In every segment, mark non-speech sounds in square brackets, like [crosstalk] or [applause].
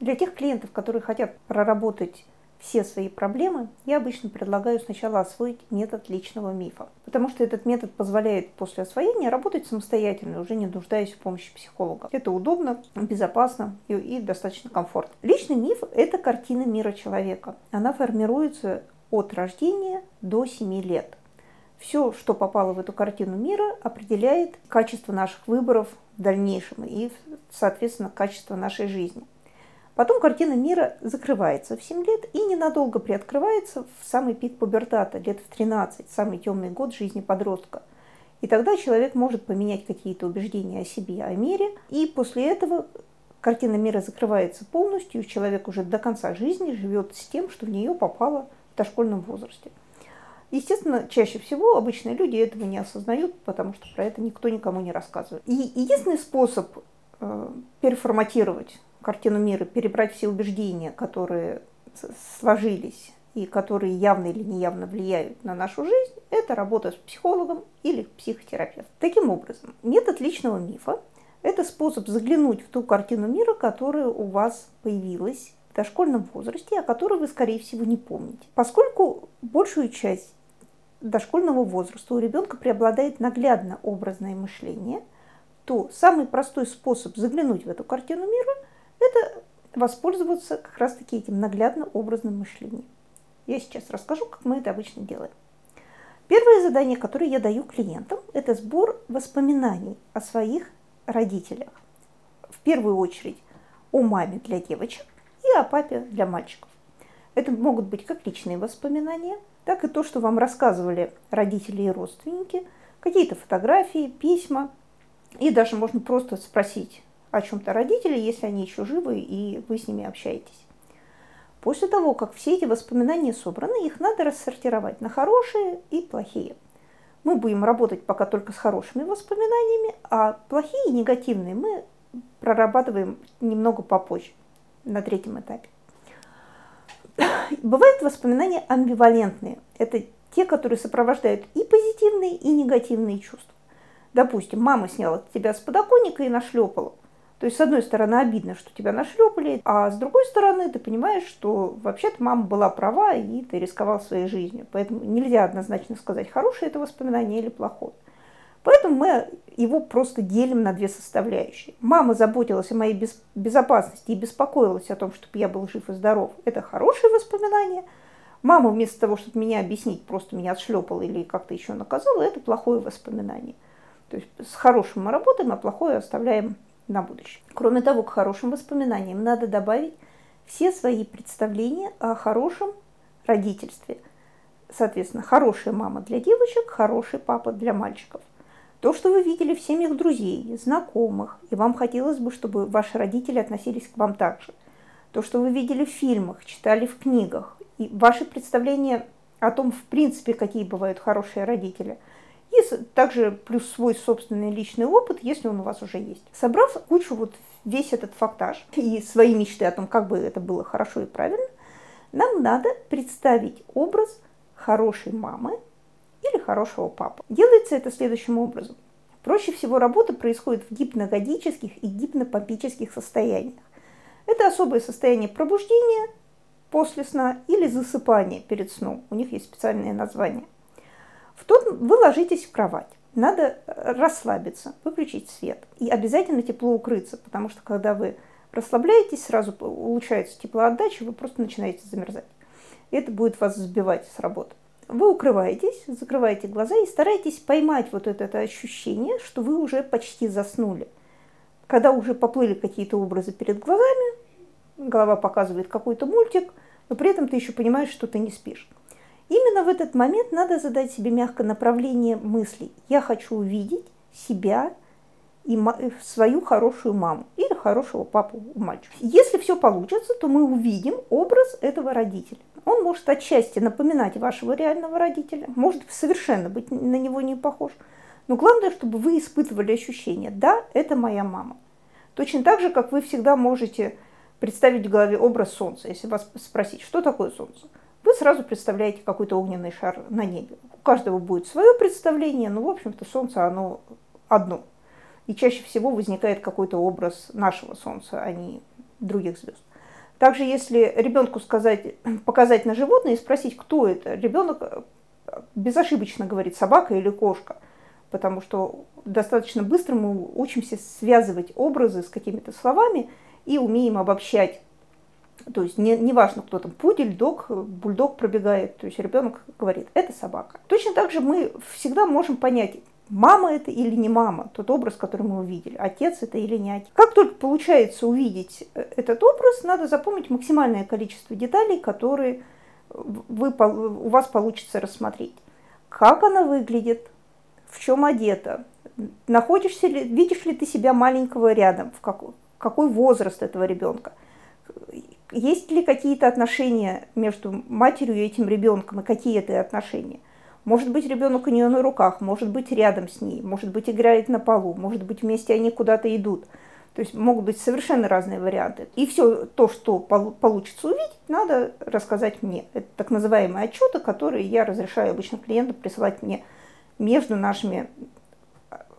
Для тех клиентов, которые хотят проработать все свои проблемы, я обычно предлагаю сначала освоить метод личного мифа, потому что этот метод позволяет после освоения работать самостоятельно, уже не нуждаясь в помощи психолога. Это удобно, безопасно и, и достаточно комфортно. Личный миф – это картина мира человека. Она формируется от рождения до 7 лет. Все, что попало в эту картину мира, определяет качество наших выборов в дальнейшем и, соответственно, качество нашей жизни. Потом картина мира закрывается в 7 лет и ненадолго приоткрывается в самый пик пубертата, лет в 13, самый темный год жизни подростка. И тогда человек может поменять какие-то убеждения о себе, о мире, и после этого картина мира закрывается полностью, и человек уже до конца жизни живет с тем, что в нее попало в дошкольном возрасте. Естественно, чаще всего обычные люди этого не осознают, потому что про это никто никому не рассказывает. И единственный способ э, переформатировать картину мира, перебрать все убеждения, которые сложились и которые явно или неявно влияют на нашу жизнь, это работа с психологом или психотерапевтом. Таким образом, метод личного мифа – это способ заглянуть в ту картину мира, которая у вас появилась в дошкольном возрасте, о которой вы, скорее всего, не помните. Поскольку большую часть дошкольного возраста у ребенка преобладает наглядно образное мышление, то самый простой способ заглянуть в эту картину мира – это воспользоваться как раз-таки этим наглядно образным мышлением. Я сейчас расскажу, как мы это обычно делаем. Первое задание, которое я даю клиентам, это сбор воспоминаний о своих родителях. В первую очередь о маме для девочек и о папе для мальчиков. Это могут быть как личные воспоминания – так и то, что вам рассказывали родители и родственники, какие-то фотографии, письма. И даже можно просто спросить о чем-то родителей, если они еще живы и вы с ними общаетесь. После того, как все эти воспоминания собраны, их надо рассортировать на хорошие и плохие. Мы будем работать пока только с хорошими воспоминаниями, а плохие и негативные мы прорабатываем немного попозже, на третьем этапе. Бывают воспоминания амбивалентные. Это те, которые сопровождают и позитивные, и негативные чувства. Допустим, мама сняла тебя с подоконника и нашлепала. То есть, с одной стороны, обидно, что тебя нашлепали, а с другой стороны, ты понимаешь, что вообще-то мама была права, и ты рисковал своей жизнью. Поэтому нельзя однозначно сказать, хорошее это воспоминание или плохое. Поэтому мы его просто делим на две составляющие. Мама заботилась о моей без, безопасности и беспокоилась о том, чтобы я был жив и здоров. Это хорошее воспоминание. Мама вместо того, чтобы меня объяснить, просто меня отшлепала или как-то еще наказала, это плохое воспоминание. То есть с хорошим мы работаем, а плохое оставляем на будущее. Кроме того, к хорошим воспоминаниям надо добавить все свои представления о хорошем родительстве. Соответственно, хорошая мама для девочек, хороший папа для мальчиков. То, что вы видели в семьях друзей, знакомых, и вам хотелось бы, чтобы ваши родители относились к вам так же. То, что вы видели в фильмах, читали в книгах, и ваши представления о том, в принципе, какие бывают хорошие родители, и также плюс свой собственный личный опыт, если он у вас уже есть. Собрав кучу вот весь этот фактаж и свои мечты о том, как бы это было хорошо и правильно, нам надо представить образ хорошей мамы, или хорошего папы. Делается это следующим образом. Проще всего работа происходит в гипногодических и гипнопопических состояниях. Это особое состояние пробуждения после сна или засыпания перед сном. У них есть специальное название. В тот вы ложитесь в кровать. Надо расслабиться, выключить свет и обязательно тепло укрыться, потому что когда вы расслабляетесь, сразу улучшается теплоотдача, вы просто начинаете замерзать. И это будет вас сбивать с работы вы укрываетесь, закрываете глаза и стараетесь поймать вот это, это ощущение, что вы уже почти заснули. Когда уже поплыли какие-то образы перед глазами, голова показывает какой-то мультик, но при этом ты еще понимаешь, что ты не спишь. Именно в этот момент надо задать себе мягкое направление мыслей. Я хочу увидеть себя и свою хорошую маму или хорошего папу у мальчика. Если все получится, то мы увидим образ этого родителя. Он может отчасти напоминать вашего реального родителя, может совершенно быть на него не похож. Но главное, чтобы вы испытывали ощущение, да, это моя мама. Точно так же, как вы всегда можете представить в голове образ солнца. Если вас спросить, что такое солнце, вы сразу представляете какой-то огненный шар на небе. У каждого будет свое представление, но, в общем-то, солнце, оно одно. И чаще всего возникает какой-то образ нашего солнца, а не других звезд. Также если ребенку сказать, [clears throat] показать на животное и спросить, кто это, ребенок безошибочно говорит собака или кошка, потому что достаточно быстро мы учимся связывать образы с какими-то словами и умеем обобщать. То есть не, не важно, кто там, пудель, дог, бульдог пробегает, то есть ребенок говорит, это собака. Точно так же мы всегда можем понять, мама это или не мама, тот образ, который мы увидели, отец это или не отец. Как только получается увидеть э, этот образ, надо запомнить максимальное количество деталей, которые вы, у вас получится рассмотреть. Как она выглядит, в чем одета, находишься ли, видишь ли ты себя маленького рядом, в какой, какой возраст этого ребенка, есть ли какие-то отношения между матерью и этим ребенком, и какие это отношения. Может быть, ребенок у нее на руках, может быть, рядом с ней, может быть, играет на полу, может быть, вместе они куда-то идут. То есть могут быть совершенно разные варианты. И все то, что получится увидеть, надо рассказать мне. Это так называемые отчеты, которые я разрешаю обычно клиентам присылать мне между нашими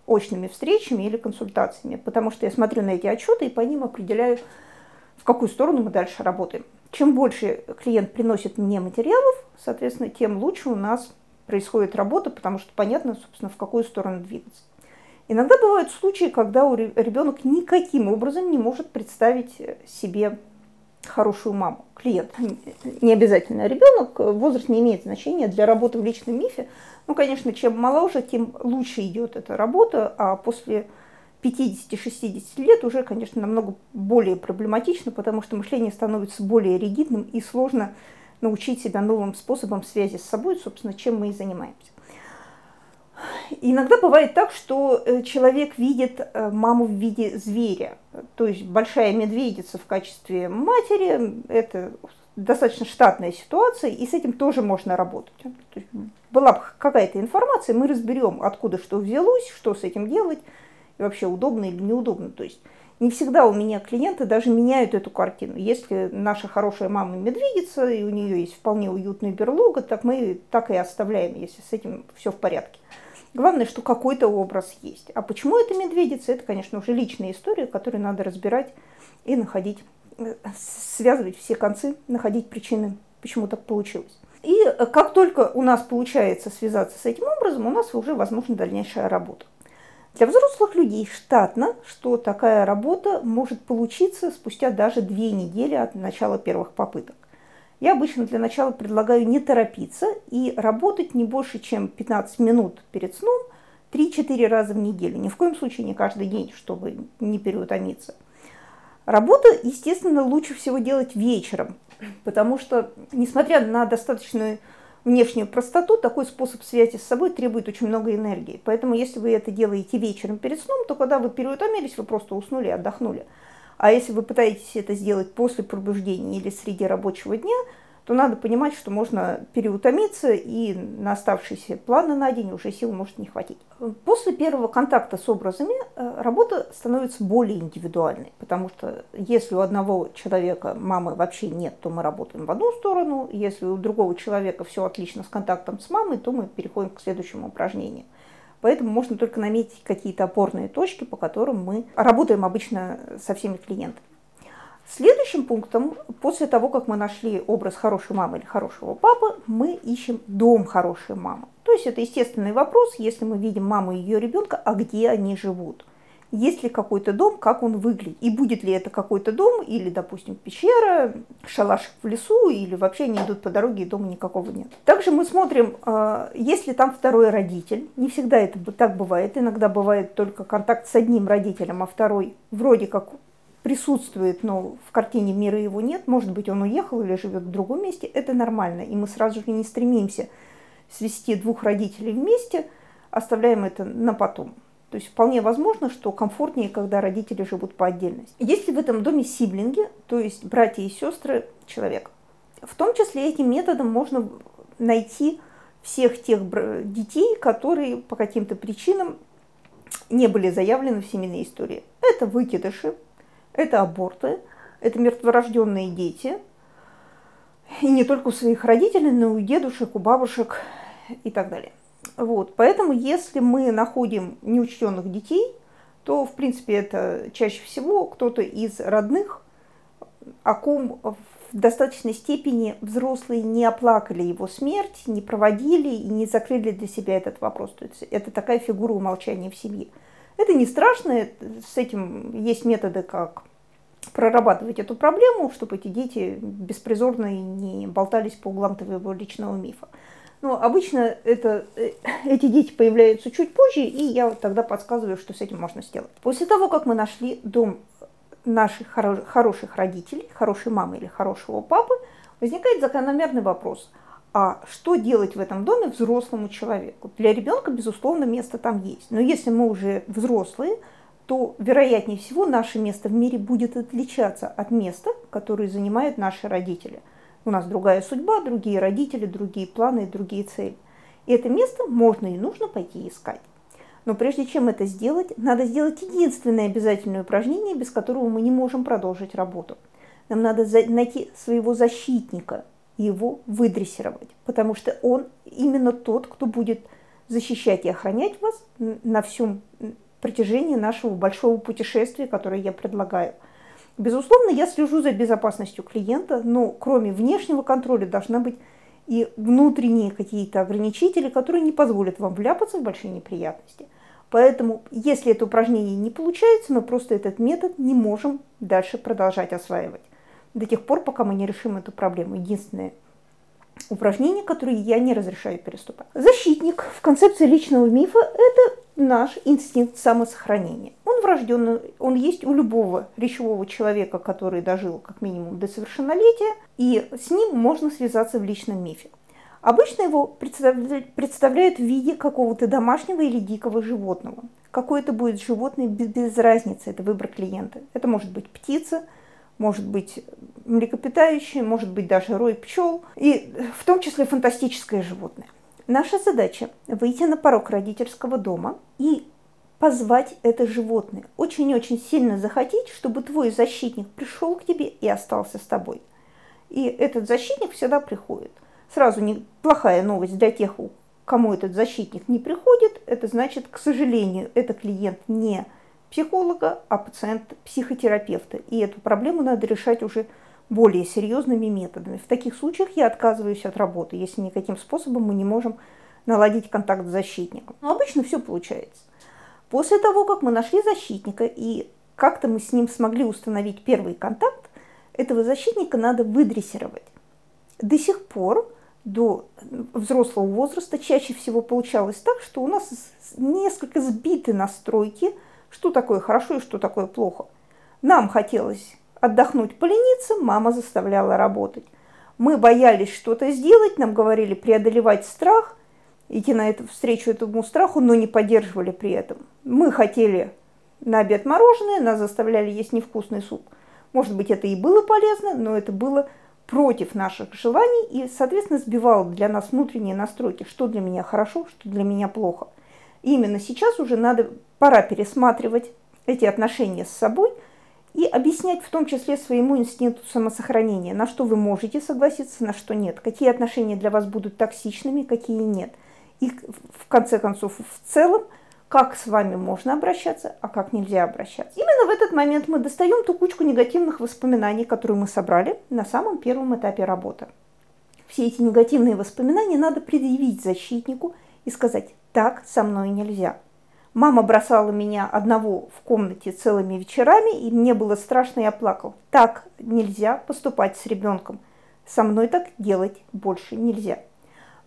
очными встречами или консультациями, потому что я смотрю на эти отчеты и по ним определяю, в какую сторону мы дальше работаем. Чем больше клиент приносит мне материалов, соответственно, тем лучше у нас происходит работа, потому что понятно, собственно, в какую сторону двигаться. Иногда бывают случаи, когда у ребенок никаким образом не может представить себе хорошую маму, клиент. Не обязательно ребенок, возраст не имеет значения для работы в личном мифе. Ну, конечно, чем моложе, тем лучше идет эта работа, а после 50-60 лет уже, конечно, намного более проблематично, потому что мышление становится более ригидным и сложно научить себя новым способам связи с собой, собственно, чем мы и занимаемся. Иногда бывает так, что э, человек видит э, маму в виде зверя, то есть большая медведица в качестве матери, это достаточно штатная ситуация, и с этим тоже можно работать. была бы какая-то информация, мы разберем, откуда что взялось, что с этим делать, и вообще удобно или неудобно. То есть не всегда у меня клиенты даже меняют эту картину. Если наша хорошая мама медведица, и у нее есть вполне уютная берлога, так мы так и оставляем, если с этим все в порядке. Главное, что какой-то образ есть. А почему это медведица, это, конечно, уже личная история, которую надо разбирать и находить, э, связывать все концы, находить причины, почему так получилось. И э, как только у нас получается связаться с этим образом, у нас уже возможна дальнейшая работа. Для взрослых людей штатно, что такая работа может получиться спустя даже две недели от начала первых попыток. Я обычно для начала предлагаю не торопиться и работать не больше, чем 15 минут перед сном 3-4 раза в неделю. Ни в коем случае не каждый день, чтобы не переутомиться. Работа, естественно, лучше всего делать вечером, потому что, несмотря на достаточную внешнюю простоту, такой способ связи с собой требует очень много энергии. Поэтому, если вы это делаете вечером перед сном, то когда вы переутомились, вы просто уснули, отдохнули. А если вы пытаетесь это сделать после пробуждения или среди рабочего дня, то надо понимать, что можно переутомиться, и на оставшиеся планы на день уже сил может не хватить. После первого контакта с образами э, работа становится более индивидуальной, потому что если у одного человека мамы вообще нет, то мы работаем в одну сторону, если у другого человека все отлично с контактом с мамой, то мы переходим к следующему упражнению – Поэтому можно только наметить какие-то опорные точки, по которым мы работаем обычно со всеми клиентами. Следующим пунктом, после того, как мы нашли образ хорошей мамы или хорошего папы, мы ищем дом хорошей мамы. То есть это естественный вопрос, если мы видим маму и ее ребенка, а где они живут есть ли какой-то дом, как он выглядит, и будет ли это какой-то дом, или, допустим, пещера, шалаш в лесу, или вообще они идут по дороге, и дома никакого нет. Также мы смотрим, э, есть ли там второй родитель. Не всегда это так бывает, иногда бывает только контакт с одним родителем, а второй вроде как присутствует, но в картине мира его нет, может быть, он уехал или живет в другом месте, это нормально, и мы сразу же не стремимся свести двух родителей вместе, оставляем это на потом. То есть вполне возможно, что комфортнее, когда родители живут по отдельности. Если в этом доме сиблинги, то есть братья и сестры человека, в том числе этим методом можно найти всех тех детей, которые по каким-то причинам не были заявлены в семейной истории. Это выкидыши, это аборты, это мертворожденные дети. И не только у своих родителей, но и у дедушек, у бабушек и так далее. Вот, поэтому если мы находим неучтенных детей, то, в принципе, это чаще всего кто-то из родных о ком в достаточной степени взрослые не оплакали его смерть, не проводили и не закрыли для себя этот вопрос. То есть это такая фигура умолчания в семье. Это не страшно, с этим есть методы, как прорабатывать эту проблему, чтобы эти дети беспризорно не болтались по углам твоего личного мифа. Но обычно это, э, [laughs] эти дети появляются чуть позже, и я тогда подсказываю, что с этим можно сделать. После того, как мы нашли дом наших хороших родителей, хорошей мамы или хорошего папы, возникает закономерный вопрос. А что делать в этом доме взрослому человеку? Для ребенка, безусловно, место там есть. Но если мы уже взрослые, то, вероятнее всего, наше место в мире будет отличаться от места, которое занимают наши родители. У нас другая судьба, другие родители, другие планы и другие цели. И это место можно и нужно пойти искать. Но прежде чем это сделать, надо сделать единственное обязательное упражнение, без которого мы не можем продолжить работу. Нам надо найти своего защитника его выдрессировать, потому что он именно тот, кто будет защищать и охранять вас на всем протяжении нашего большого путешествия, которое я предлагаю. Безусловно, я слежу за безопасностью клиента, но кроме внешнего контроля должна быть и внутренние какие-то ограничители, которые не позволят вам вляпаться в большие неприятности. Поэтому, если это упражнение не получается, мы просто этот метод не можем дальше продолжать осваивать. До тех пор, пока мы не решим эту проблему. Единственное упражнение, которое я не разрешаю переступать. Защитник в концепции личного мифа – это наш инстинкт самосохранения. Он врожденный, он есть у любого речевого человека, который дожил как минимум до совершеннолетия, и с ним можно связаться в личном мифе. Обычно его представляют в виде какого-то домашнего или дикого животного. Какое это будет животное, без разницы, это выбор клиента. Это может быть птица, может быть млекопитающее, может быть даже рой пчел, и в том числе фантастическое животное. Наша задача – выйти на порог родительского дома и позвать это животное. Очень-очень сильно захотеть, чтобы твой защитник пришел к тебе и остался с тобой. И этот защитник всегда приходит. Сразу неплохая новость для тех, кому этот защитник не приходит. Это значит, к сожалению, это клиент не психолога, а пациент психотерапевта. И эту проблему надо решать уже более серьезными методами. В таких случаях я отказываюсь от работы, если никаким способом мы не можем наладить контакт с защитником. Но обычно все получается. После того, как мы нашли защитника и как-то мы с ним смогли установить первый контакт, этого защитника надо выдрессировать. До сих пор, до взрослого возраста, чаще всего получалось так, что у нас несколько сбиты настройки, что такое хорошо и что такое плохо. Нам хотелось отдохнуть, полениться, мама заставляла работать. Мы боялись что-то сделать, нам говорили преодолевать страх, идти на эту встречу этому страху, но не поддерживали при этом. Мы хотели на обед мороженое, нас заставляли есть невкусный суп. Может быть, это и было полезно, но это было против наших желаний и, соответственно, сбивало для нас внутренние настройки, что для меня хорошо, что для меня плохо. Именно сейчас уже надо, пора пересматривать эти отношения с собой – и объяснять в том числе своему инстинкту самосохранения, на что вы можете согласиться, на что нет, какие отношения для вас будут токсичными, какие нет. И в конце концов, в целом, как с вами можно обращаться, а как нельзя обращаться. Именно в этот момент мы достаем ту кучку негативных воспоминаний, которую мы собрали на самом первом этапе работы. Все эти негативные воспоминания надо предъявить защитнику и сказать «так со мной нельзя». Мама бросала меня одного в комнате целыми вечерами, и мне было страшно, я плакал. Так нельзя поступать с ребенком. Со мной так делать больше нельзя.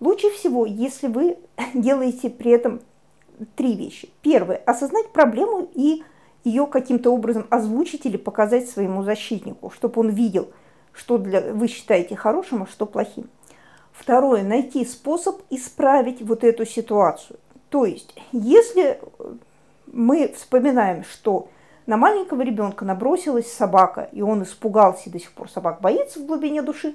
Лучше всего, если вы [laughs] делаете при этом три вещи. Первое – осознать проблему и ее каким-то образом озвучить или показать своему защитнику, чтобы он видел, что для, вы считаете хорошим, а что плохим. Второе – найти способ исправить вот эту ситуацию. То есть, если мы вспоминаем, что на маленького ребенка набросилась собака, и он испугался, и до сих пор собак боится в глубине души,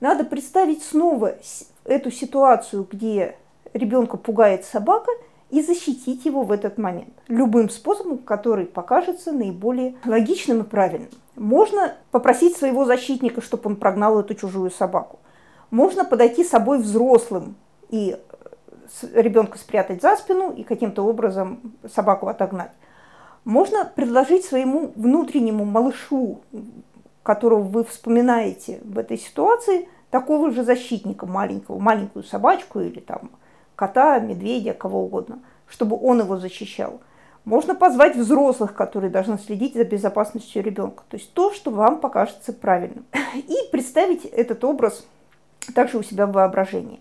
надо представить снова эту ситуацию, где ребенка пугает собака, и защитить его в этот момент любым способом, который покажется наиболее логичным и правильным. Можно попросить своего защитника, чтобы он прогнал эту чужую собаку. Можно подойти с собой взрослым и ребенка спрятать за спину и каким-то образом собаку отогнать. Можно предложить своему внутреннему малышу которого вы вспоминаете в этой ситуации, такого же защитника маленького, маленькую собачку или там кота, медведя, кого угодно, чтобы он его защищал. Можно позвать взрослых, которые должны следить за безопасностью ребенка. То есть то, что вам покажется правильным. И представить этот образ также у себя в воображении.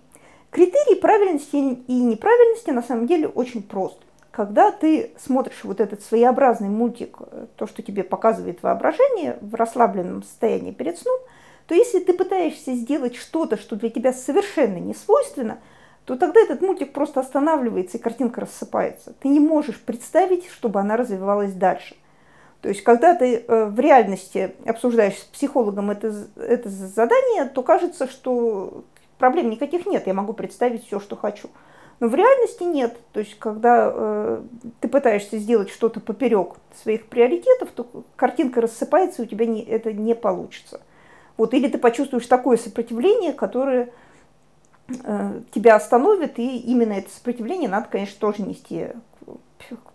Критерий правильности и неправильности на самом деле очень прост. Когда ты смотришь вот этот своеобразный мультик, э, то, что тебе показывает воображение в расслабленном состоянии перед сном, то если ты пытаешься сделать что-то, что для тебя совершенно не свойственно, то тогда этот мультик просто останавливается и картинка рассыпается. Ты не можешь представить, чтобы она развивалась дальше. То есть, когда ты э, в реальности обсуждаешь с психологом это, это задание, то кажется, что проблем никаких нет, я могу представить все, что хочу. Но в реальности нет. То есть, когда э, ты пытаешься сделать что-то поперек своих приоритетов, то картинка рассыпается, и у тебя не, это не получится. Вот, или ты почувствуешь такое сопротивление, которое э, тебя остановит, и именно это сопротивление надо, конечно, тоже нести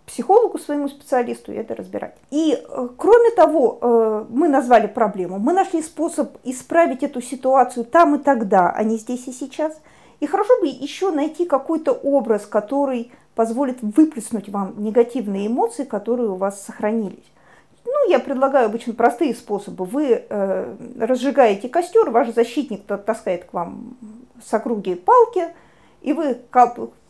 психологу, своему специалисту, и это разбирать. И э, кроме того, э, мы назвали проблему, мы нашли способ исправить эту ситуацию там и тогда, а не здесь и сейчас. И хорошо бы еще найти какой-то образ, который позволит выплеснуть вам негативные эмоции, которые у вас сохранились. Ну, я предлагаю обычно простые способы. Вы э, разжигаете костер, ваш защитник таскает к вам с округи палки, и вы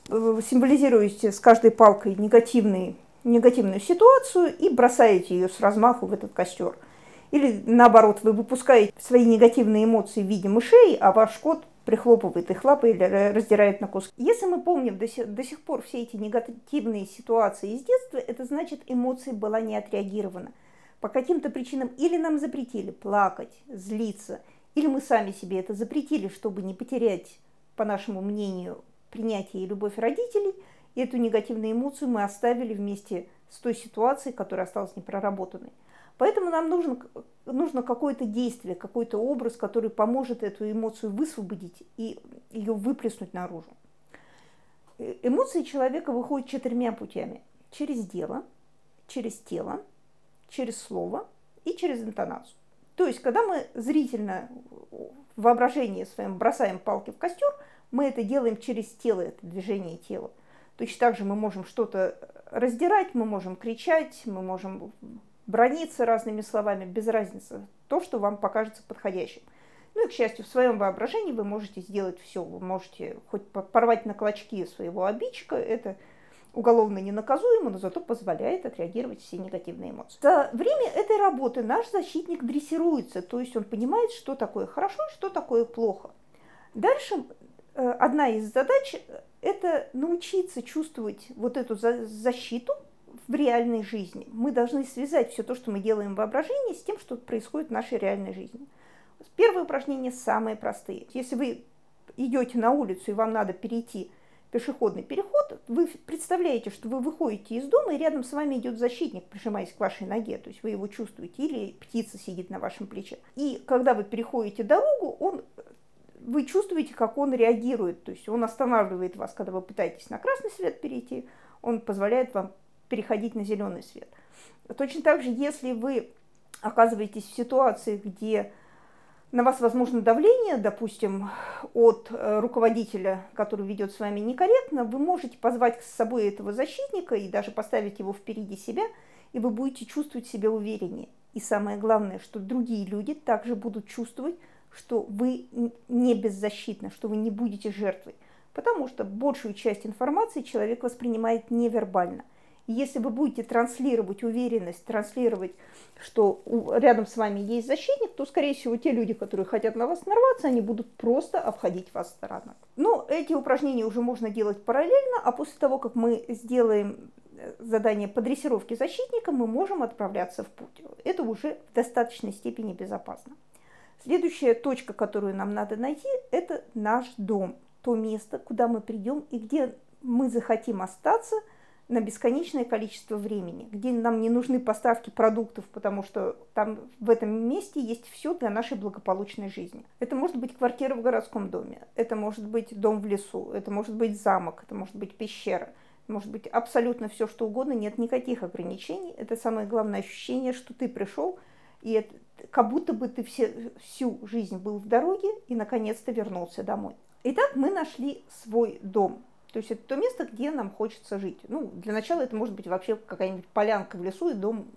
символизируете с каждой палкой негативный, негативную ситуацию и бросаете ее с размаху в этот костер. Или наоборот, вы выпускаете свои негативные эмоции в виде мышей, а ваш кот прихлопывает их лапы или раздирает на куски. Если мы помним до сих, до сих пор все эти негативные ситуации из детства, это значит, эмоция была не отреагирована. По каким-то причинам или нам запретили плакать, злиться, или мы сами себе это запретили, чтобы не потерять, по нашему мнению, принятие и любовь родителей, и эту негативную эмоцию мы оставили вместе с той ситуацией, которая осталась непроработанной. Поэтому нам нужно, нужно какое-то действие, какой-то образ, который поможет эту эмоцию высвободить и ее выплеснуть наружу. Э, эмоции человека выходят четырьмя путями. Через дело, через тело, через слово и через интонацию. То есть, когда мы зрительно в воображении своем бросаем палки в костер – мы это делаем через тело, это движение тела. Точно так же мы можем что-то раздирать, мы можем кричать, мы можем брониться разными словами, без разницы. То, что вам покажется подходящим. Ну и, к счастью, в своем воображении вы можете сделать все. Вы можете хоть порвать на клочки своего обидчика, это уголовно ненаказуемо, но зато позволяет отреагировать все негативные эмоции. За время этой работы наш защитник дрессируется, то есть он понимает, что такое хорошо, что такое плохо. Дальше одна из задач – это научиться чувствовать вот эту защиту в реальной жизни. Мы должны связать все то, что мы делаем в воображении, с тем, что происходит в нашей реальной жизни. Первые упражнения самые простые. Если вы идете на улицу и вам надо перейти пешеходный переход, вы представляете, что вы выходите из дома, и рядом с вами идет защитник, прижимаясь к вашей ноге, то есть вы его чувствуете, или птица сидит на вашем плече. И когда вы переходите дорогу, он вы чувствуете, как он реагирует. То есть он останавливает вас, когда вы пытаетесь на красный свет перейти, он позволяет вам переходить на зеленый свет. Точно так же, если вы оказываетесь в ситуации, где на вас возможно давление, допустим, от э, руководителя, который ведет с вами некорректно, вы можете позвать с собой этого защитника и даже поставить его впереди себя, и вы будете чувствовать себя увереннее. И самое главное, что другие люди также будут чувствовать, что вы не беззащитны, что вы не будете жертвой. Потому что большую часть информации человек воспринимает невербально. И если вы будете транслировать уверенность, транслировать, что рядом с вами есть защитник, то, скорее всего, те люди, которые хотят на вас нарваться, они будут просто обходить вас стороной. Но эти упражнения уже можно делать параллельно, а после того, как мы сделаем э, задание по дрессировке защитника, мы можем отправляться в путь. Это уже в достаточной степени безопасно. Следующая точка, которую нам надо найти, это наш дом. То место, куда мы придем и где мы захотим остаться на бесконечное количество времени, где нам не нужны поставки продуктов, потому что там в этом месте есть все для нашей благополучной жизни. Это может быть квартира в городском доме, это может быть дом в лесу, это может быть замок, это может быть пещера, может быть абсолютно все, что угодно, нет никаких ограничений. Это самое главное ощущение, что ты пришел, и это, как будто бы ты все, всю жизнь был в дороге и наконец-то вернулся домой. Итак, мы нашли свой дом. То есть это то место, где нам хочется жить. Ну, для начала это может быть вообще какая-нибудь полянка в лесу и дом,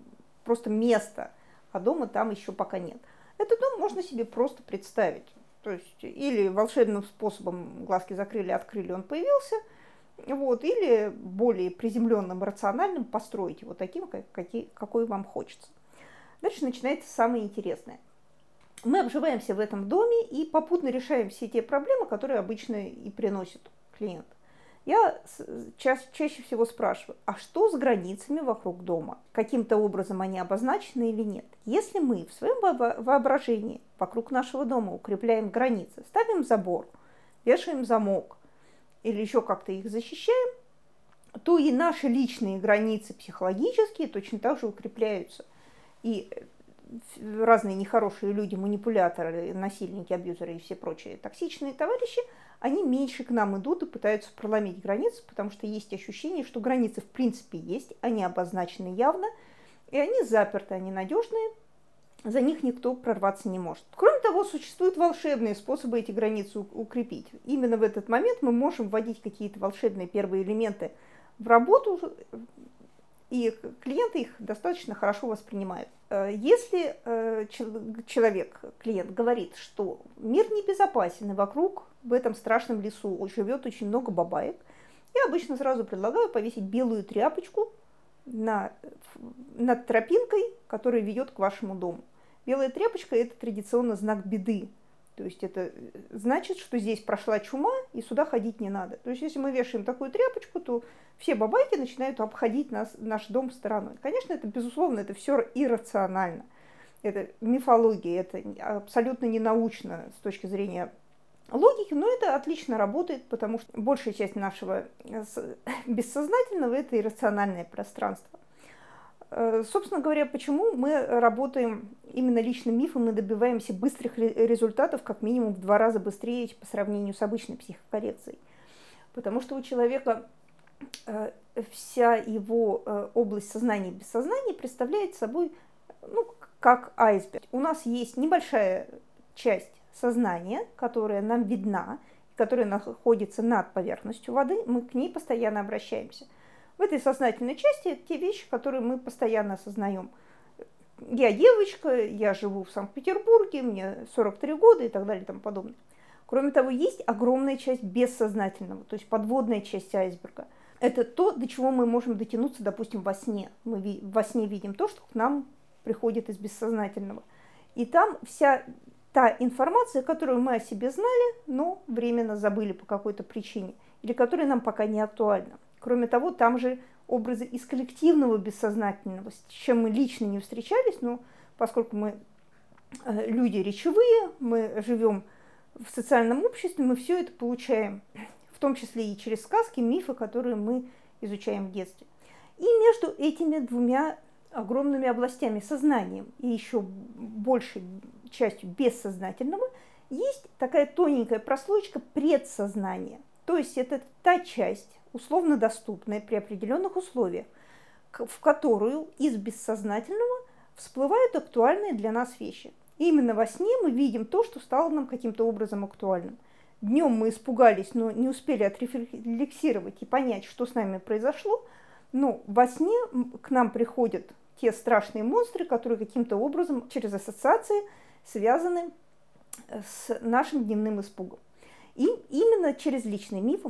просто место, а дома там еще пока нет. Этот дом можно себе просто представить. То есть или волшебным способом глазки закрыли, открыли, он появился, вот, или более приземленным, рациональным построить его таким, как, какой вам хочется. Дальше начинается самое интересное. Мы обживаемся в этом доме и попутно решаем все те проблемы, которые обычно и приносит клиент. Я ча чаще всего спрашиваю, а что с границами вокруг дома? Каким-то образом они обозначены или нет? Если мы в своем воображении вокруг нашего дома укрепляем границы, ставим забор, вешаем замок или еще как-то их защищаем, то и наши личные границы психологические точно так же укрепляются. И э, разные нехорошие люди, манипуляторы, насильники, абьюзеры и все прочие токсичные товарищи, они меньше к нам идут и пытаются проломить границы, потому что есть ощущение, что границы в принципе есть, они обозначены явно, и они заперты, они надежные, за них никто прорваться не может. Кроме того, существуют волшебные способы эти границы укрепить. Именно в этот момент мы можем вводить какие-то волшебные первые элементы в работу, и клиенты их достаточно хорошо воспринимают. Э, если э, человек, клиент, говорит, что мир небезопасен, и вокруг в этом страшном лесу живет очень много бабаек, я обычно сразу предлагаю повесить белую тряпочку на, над тропинкой, которая ведет к вашему дому. Белая тряпочка – это традиционно знак беды. То есть это э, значит, что здесь прошла чума, и сюда ходить не надо. То есть если мы вешаем такую тряпочку, то все бабайки начинают обходить нас, наш дом стороной. Конечно, это, безусловно, это все иррационально. Это мифология, это абсолютно не научно с точки зрения логики, но это отлично работает, потому что большая часть нашего э, [laughs] бессознательного – это иррациональное пространство. Э, собственно говоря, почему мы работаем именно личным мифом и добиваемся быстрых результатов, как минимум в два раза быстрее по сравнению с обычной психокоррекцией? Потому что у человека э, вся его э, область сознания и бессознания представляет собой ну, как айсберг. У нас есть небольшая часть сознания, которая нам видна, которая находится над поверхностью воды, мы к ней постоянно обращаемся – в этой сознательной части те вещи, которые мы постоянно осознаем. Я девочка, я живу в Санкт-Петербурге, мне 43 года и так далее и тому подобное. Кроме того, есть огромная часть бессознательного, то есть подводная часть айсберга. Это то, до чего мы можем дотянуться, допустим, во сне. Мы во сне видим то, что к нам приходит из бессознательного. И там вся та информация, которую мы о себе знали, но временно забыли по какой-то причине, или которая нам пока не актуальна. Кроме того, там же образы из коллективного бессознательного, с чем мы лично не встречались, но поскольку мы э, люди речевые, мы живем в социальном обществе, мы все это получаем, в том числе и через сказки, мифы, которые мы изучаем в детстве. И между этими двумя огромными областями сознанием и еще большей частью бессознательного есть такая тоненькая прослойка предсознания. То есть это та часть условно доступная при определенных условиях, в которую из бессознательного всплывают актуальные для нас вещи. И именно во сне мы видим то, что стало нам каким-то образом актуальным. Днем мы испугались, но не успели отрефлексировать и понять, что с нами произошло. Но во сне к нам приходят те страшные монстры, которые каким-то образом через ассоциации связаны э, с нашим дневным испугом. И именно через личный миф,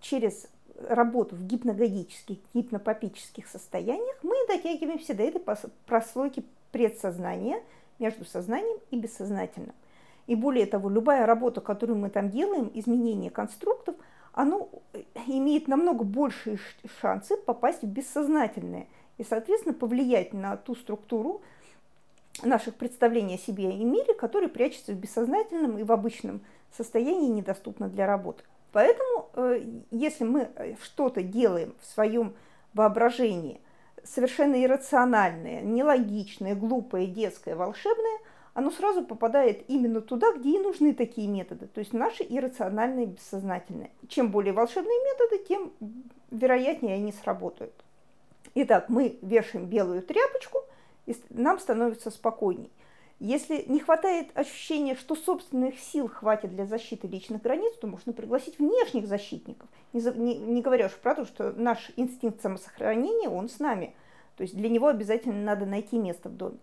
через работу в гипногодических, гипнопопических состояниях, мы дотягиваемся до этой прослойки предсознания между сознанием и бессознательным. И более того, любая работа, которую мы там делаем, изменение конструктов, оно э, имеет намного большие шансы попасть в бессознательное и, соответственно, повлиять на ту структуру наших представлений о себе и мире, которая прячется в бессознательном и в обычном состоянии недоступна для работы. Поэтому, э, если мы э, что-то делаем в своем воображении, совершенно иррациональное, нелогичное, глупое, детское, волшебное, оно сразу попадает именно туда, где и нужны такие методы, то есть наши иррациональные, бессознательные. Чем более волшебные методы, тем вероятнее они сработают. Итак, мы вешаем белую тряпочку, и нам становится спокойней. Если не хватает ощущения, что собственных сил хватит для защиты личных границ, то можно пригласить внешних защитников. Не, за, не, не говоря уж про то, что наш инстинкт самосохранения, он с нами. То есть для него обязательно надо найти место в доме.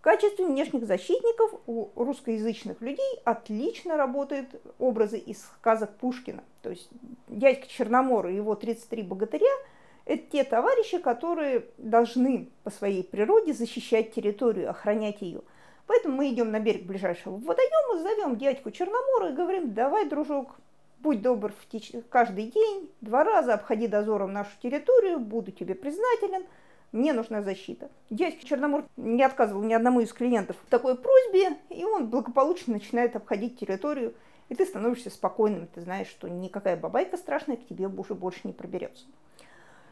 В качестве внешних защитников у русскоязычных людей отлично работают образы из сказок Пушкина. То есть дядька Черномор и его 33 богатыря – это те товарищи, которые должны по своей природе защищать территорию, охранять ее – Поэтому мы идем на берег ближайшего водоема, зовем дядьку Черномора и говорим, давай, дружок, будь добр в теч... каждый день, два раза обходи дозором нашу территорию, буду тебе признателен, мне нужна защита. Дядька Черномор не отказывал ни одному из клиентов в такой просьбе, и он благополучно начинает обходить территорию, и ты становишься спокойным, ты знаешь, что никакая бабайка страшная к тебе уже больше не проберется.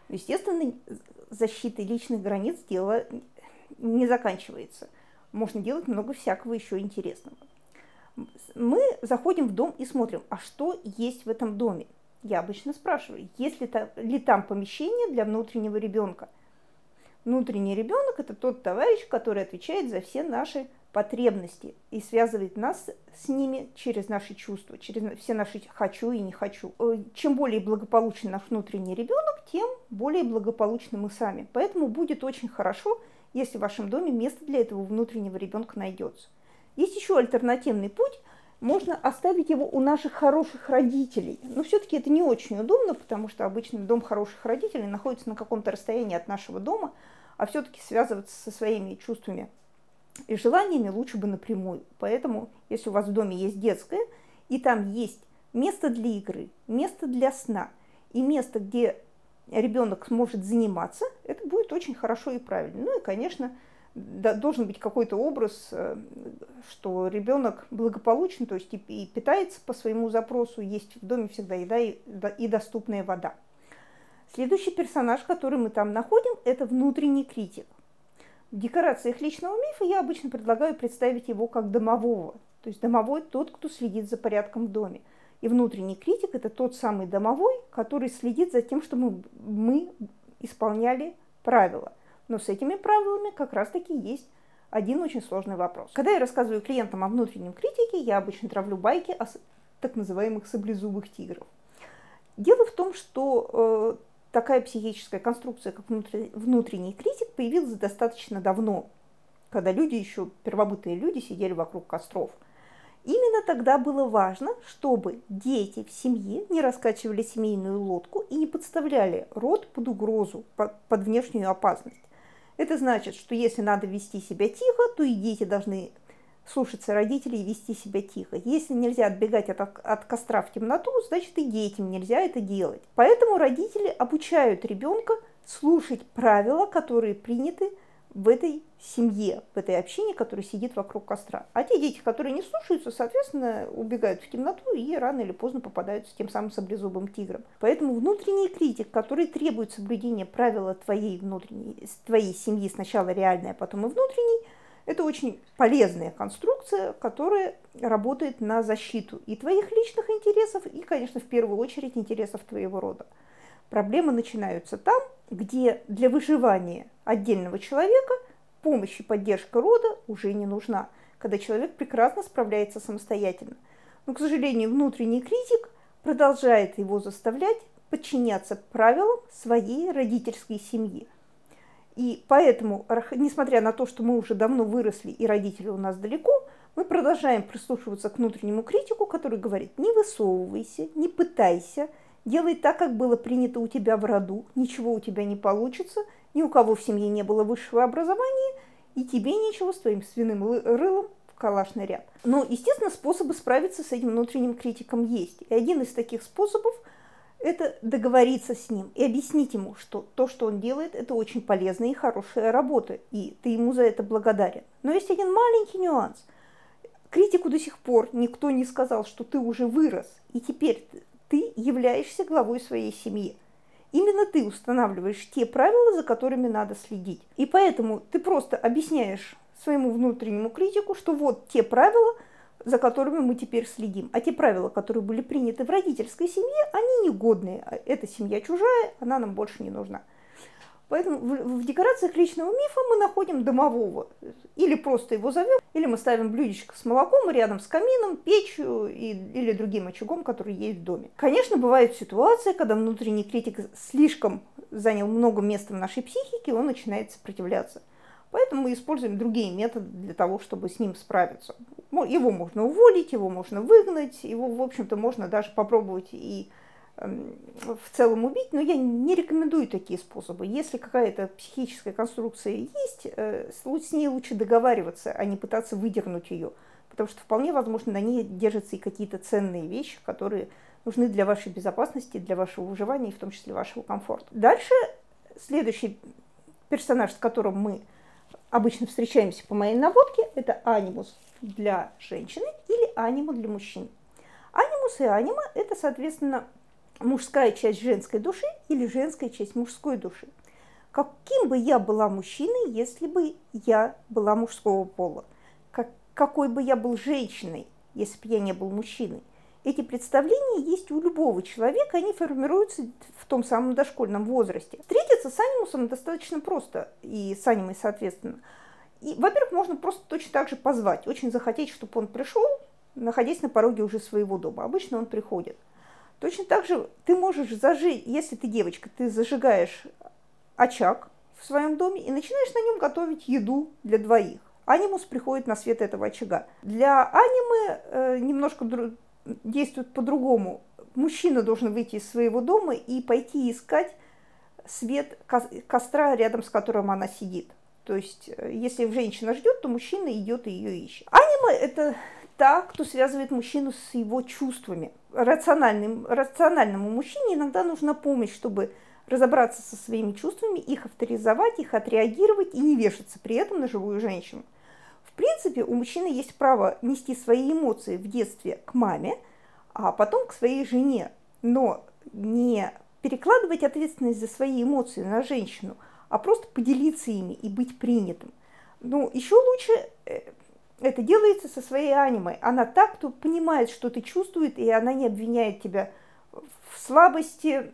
Естественно, защитой личных границ дело не заканчивается – можно делать много всякого еще интересного. Мы заходим в дом и смотрим, а что есть в этом доме. Я обычно спрашиваю, есть ли, ли там помещение для внутреннего ребенка. Внутренний ребенок – это тот товарищ, который отвечает за все наши потребности и связывает нас с ними через наши чувства, через все наши «хочу» и «не хочу». Э, чем более благополучен наш внутренний ребенок, тем более благополучны мы сами. Поэтому будет очень хорошо, если в вашем доме место для этого внутреннего ребенка найдется. Есть еще альтернативный путь. Можно оставить его у наших хороших родителей. Но все-таки это не очень удобно, потому что обычно дом хороших родителей находится на каком-то расстоянии от нашего дома, а все-таки связываться со своими чувствами и желаниями лучше бы напрямую. Поэтому, если у вас в доме есть детское, и там есть место для игры, место для сна и место, где ребенок сможет заниматься, это будет очень хорошо и правильно. Ну и, конечно, должен быть какой-то образ, э, что ребенок благополучен, то есть и, питается по своему запросу, есть в доме всегда еда и доступная вода. Следующий персонаж, который мы там находим, это внутренний критик. В декорациях личного мифа я обычно предлагаю представить его как домового. То есть домовой тот, кто следит за порядком в доме. И внутренний критик – это тот самый домовой, который следит за тем, чтобы мы исполняли правила. Но с этими правилами как раз-таки есть один очень сложный вопрос. Когда я рассказываю клиентам о внутреннем критике, я обычно травлю байки о так называемых саблезубых тигров. Дело в том, что э, такая психическая конструкция, как внутренний критик, появилась достаточно давно, когда люди еще, первобытные люди, сидели вокруг костров – Именно тогда было важно, чтобы дети в семье не раскачивали семейную лодку и не подставляли род под угрозу, под внешнюю опасность. Это значит, что если надо вести себя тихо, то и дети должны слушаться родителей и вести себя тихо. Если нельзя отбегать от, от костра в темноту, значит и детям нельзя это делать. Поэтому родители обучают ребенка слушать правила, которые приняты в этой семье, в этой общине, которая сидит вокруг костра. А те дети, которые не слушаются, соответственно, убегают в темноту и рано или поздно попадаются тем самым саблезубым тигром. Поэтому внутренний критик, который требует соблюдения правила твоей внутренней, твоей семьи, сначала реальной, а потом и внутренней, это очень полезная конструкция, которая работает на защиту и твоих личных интересов, и, конечно, в первую очередь интересов твоего рода. Проблемы начинаются там, где для выживания отдельного человека помощь и поддержка рода уже не нужна, когда человек прекрасно справляется самостоятельно. Но, к сожалению, внутренний критик продолжает его заставлять подчиняться правилам своей родительской семьи. И поэтому, несмотря на то, что мы уже давно выросли и родители у нас далеко, мы продолжаем прислушиваться к внутреннему критику, который говорит, не высовывайся, не пытайся, Делай так, как было принято у тебя в роду, ничего у тебя не получится, ни у кого в семье не было высшего образования, и тебе нечего с твоим свиным рылом в калашный ряд. Но, естественно, способы справиться с этим внутренним критиком есть. И один из таких способов – это договориться с ним и объяснить ему, что то, что он делает, это очень полезная и хорошая работа, и ты ему за это благодарен. Но есть один маленький нюанс. Критику до сих пор никто не сказал, что ты уже вырос, и теперь являешься главой своей семьи. Именно ты устанавливаешь те правила, за которыми надо следить. И поэтому ты просто объясняешь своему внутреннему критику, что вот те правила, за которыми мы теперь следим. А те правила, которые были приняты в родительской семье, они негодные. А эта семья чужая, она нам больше не нужна. Поэтому в, в декорациях личного мифа мы находим домового. Или просто его зовем, или мы ставим блюдечко с молоком рядом с камином, печью и, или другим очагом, который есть в доме. Конечно, бывают ситуации, когда внутренний критик слишком занял много места в нашей психике, он начинает сопротивляться. Поэтому мы используем другие методы для того, чтобы с ним справиться. Его можно уволить, его можно выгнать, его, в общем-то, можно даже попробовать и в целом убить, но я не рекомендую такие способы. Если какая-то психическая конструкция есть, э, с ней лучше договариваться, а не пытаться выдернуть ее, потому что вполне возможно на ней держатся и какие-то ценные вещи, которые нужны для вашей безопасности, для вашего выживания и в том числе вашего комфорта. Дальше следующий персонаж, с которым мы обычно встречаемся по моей наводке, это анимус для женщины или анима для мужчин. Анимус и анима – это, соответственно, мужская часть женской души или женская часть мужской души. Каким бы я была мужчиной, если бы я была мужского пола? Как, какой бы я был женщиной, если бы я не был мужчиной? Эти представления есть у любого человека, они формируются в том самом дошкольном возрасте. Встретиться с анимусом достаточно просто, и с анимой, соответственно. И, во-первых, можно просто точно так же позвать, очень захотеть, чтобы он пришел, находясь на пороге уже своего дома. Обычно он приходит – Точно так же ты можешь зажечь, если ты девочка, ты зажигаешь очаг в своем доме и начинаешь на нем готовить еду для двоих. Анимус приходит на свет этого очага. Для анимы э, немножко дру- действует по-другому. Мужчина должен выйти из своего дома и пойти искать свет костра, рядом с которым она сидит. То есть, э, если женщина ждет, то мужчина идет и ее ищет. Анима – это та, кто связывает мужчину с его чувствами. Рациональным, рациональному мужчине иногда нужна помощь, чтобы разобраться со своими чувствами, их авторизовать, их отреагировать и не вешаться при этом на живую женщину. В принципе, у мужчины есть право нести свои эмоции в детстве к маме, а потом к своей жене, но не перекладывать ответственность за свои эмоции на женщину, а просто поделиться ими и быть принятым. Ну, еще лучше э, это делается со своей анимой. Она так, кто понимает, что ты чувствует, и она не обвиняет тебя в слабости,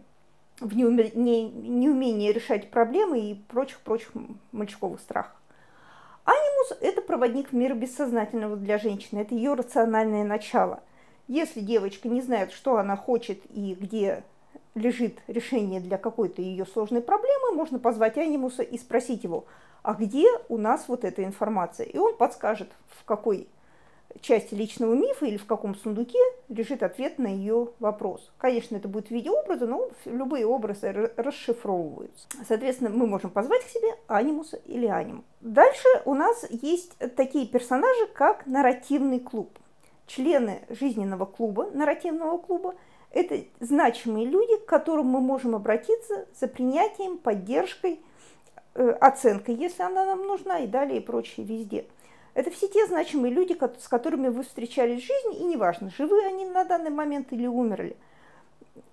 в неумении решать проблемы и прочих-прочих мальчиковых страхах. Анимус – это проводник в мир бессознательного для женщины, это ее рациональное начало. Если девочка не знает, что она хочет и где лежит решение для какой-то ее сложной проблемы, можно позвать анимуса и спросить его – а где у нас вот эта информация? И он подскажет, в какой части личного мифа или в каком сундуке лежит ответ на ее вопрос. Конечно, это будет в виде образа, но любые образы расшифровываются. Соответственно, мы можем позвать к себе анимуса или аниму. Дальше у нас есть такие персонажи, как нарративный клуб. Члены жизненного клуба, нарративного клуба, это значимые люди, к которым мы можем обратиться за принятием, поддержкой – Э, оценкой, если она нам нужна, и далее и прочее везде. Это все те значимые люди, с которыми вы встречались в жизни, и неважно, живы они на данный момент или умерли.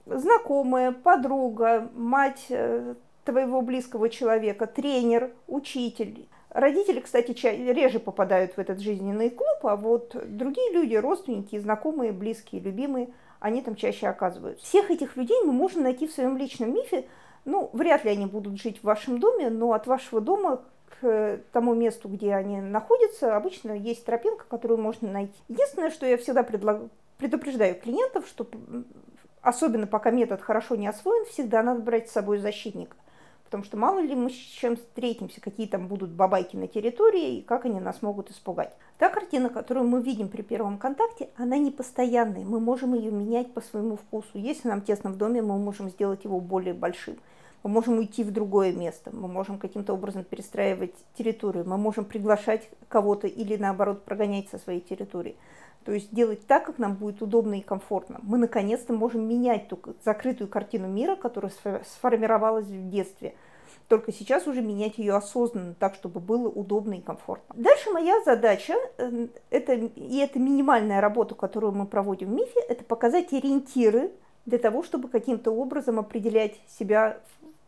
Знакомая, подруга, мать э, твоего близкого человека, тренер, учитель. Родители, кстати, реже попадают в этот жизненный клуб, а вот другие люди, родственники, знакомые, близкие, любимые, они там чаще оказываются. Всех этих людей мы можем найти в своем личном мифе, ну, вряд ли они будут жить в вашем доме, но от вашего дома к тому месту, где они находятся, обычно есть тропинка, которую можно найти. Единственное, что я всегда предлаг... предупреждаю клиентов, что особенно пока метод хорошо не освоен, всегда надо брать с собой защитника. Потому что мало ли мы с чем встретимся, какие там будут бабайки на территории и как они нас могут испугать. Та картина, которую мы видим при первом контакте, она не постоянная. Мы можем ее менять по своему вкусу. Если нам тесно в доме, мы можем сделать его более большим мы можем уйти в другое место, мы можем каким-то образом перестраивать территорию, мы можем приглашать кого-то или наоборот прогонять со своей территории. То есть делать так, как нам будет удобно и комфортно. Мы наконец-то можем менять ту закрытую картину мира, которая сформировалась в детстве. Только сейчас уже менять ее осознанно, так, чтобы было удобно и комфортно. Дальше моя задача, э, это, и это минимальная работа, которую мы проводим в МИФе, это показать ориентиры для того, чтобы каким-то образом определять себя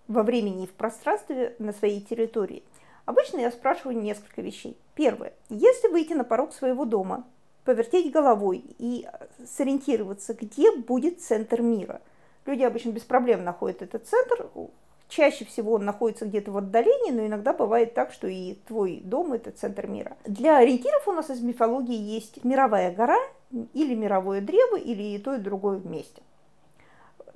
во времени и в пространстве на своей территории. Обычно я спрашиваю несколько вещей. Первое. Если выйти на порог своего дома, повертеть головой и сориентироваться, где будет центр мира. Люди обычно без проблем находят этот центр, Чаще всего он находится где-то в отдалении, но иногда бывает так, что и твой дом – это центр мира. Для ориентиров у нас из мифологии есть мировая гора или мировое древо, или и то, и другое вместе.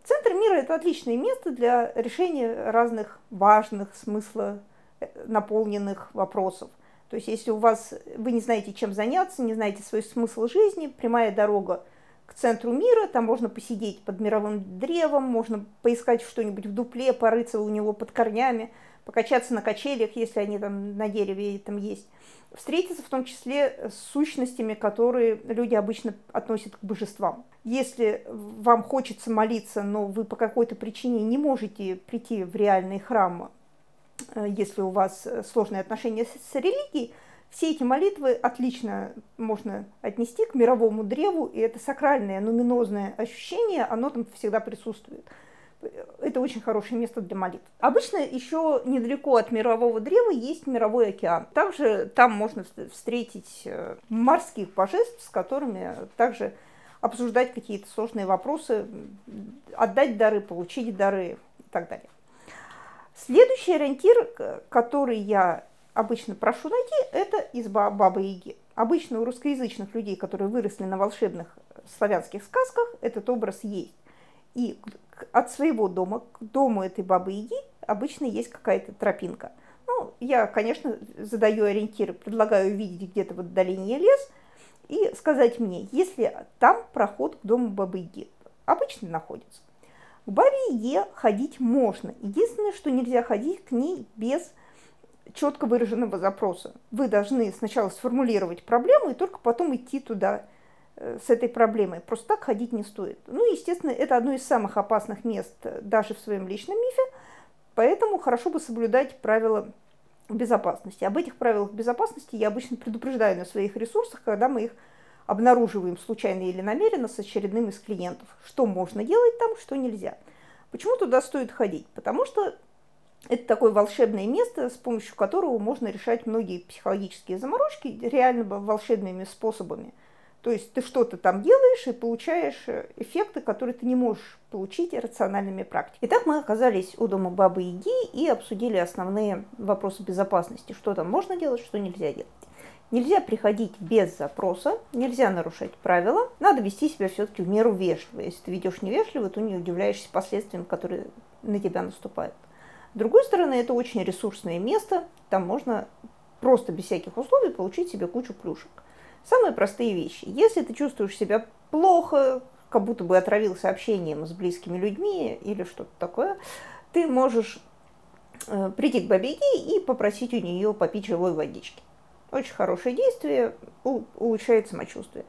Центр мира – это отличное место для решения разных важных, смысла э, наполненных вопросов. То есть если у вас, вы не знаете, чем заняться, не знаете свой смысл жизни, прямая дорога к центру мира, там можно посидеть под мировым древом, можно поискать что-нибудь в дупле, порыться у него под корнями, покачаться на качелях, если они там на дереве там есть. Встретиться в том числе с сущностями, которые люди обычно относят к божествам. Если вам хочется молиться, но вы по какой-то причине не можете прийти в реальный храм, э, если у вас сложные отношения с религией, все эти молитвы отлично можно отнести к мировому древу, и это сакральное, нуминозное ощущение, оно там всегда присутствует. Это очень хорошее место для молитв. Обычно еще недалеко от мирового древа есть мировой океан. Также там можно встретить э, морских божеств, с которыми также обсуждать какие-то сложные вопросы, отдать дары, получить дары и так далее. Следующий ориентир, который я обычно прошу найти, это изба Бабы Яги. Обычно у русскоязычных людей, которые выросли на волшебных славянских сказках, этот образ есть. И от своего дома к дому этой Бабы Яги обычно есть какая-то тропинка. Ну, я, конечно, задаю ориентиры, предлагаю увидеть где-то в отдалении лес и сказать мне, если там проход к дому Бабы Яги обычно находится. К Бабе Яге ходить можно. Единственное, что нельзя ходить к ней без четко выраженного запроса. Вы должны сначала сформулировать проблему и только потом идти туда с этой проблемой. Просто так ходить не стоит. Ну, естественно, это одно из самых опасных мест э, даже в своем личном мифе, поэтому хорошо бы соблюдать правила безопасности. Об этих правилах безопасности я обычно предупреждаю на своих ресурсах, когда мы их обнаруживаем случайно или намеренно с очередным из клиентов. Что можно делать там, что нельзя. Почему туда стоит ходить? Потому что это такое волшебное место, с помощью которого можно решать многие психологические заморочки реально волшебными способами. То есть ты что-то там делаешь и получаешь э, эффекты, которые ты не можешь получить рациональными практиками. Итак, мы оказались у дома Бабы Яги и обсудили основные вопросы безопасности. Что там можно делать, что нельзя делать. Нельзя приходить без запроса, нельзя нарушать правила. Надо вести себя все-таки в меру вежливо. Если ты ведешь невежливо, то не удивляешься последствиям, которые на тебя наступают. С другой стороны, это очень ресурсное место, там можно просто без всяких условий получить себе кучу плюшек. Самые простые вещи. Если ты чувствуешь себя плохо, как будто бы отравился общением с близкими людьми или что-то такое, ты можешь э, прийти к бабеге и попросить у нее попить живой водички. Очень хорошее действие, улучшает самочувствие.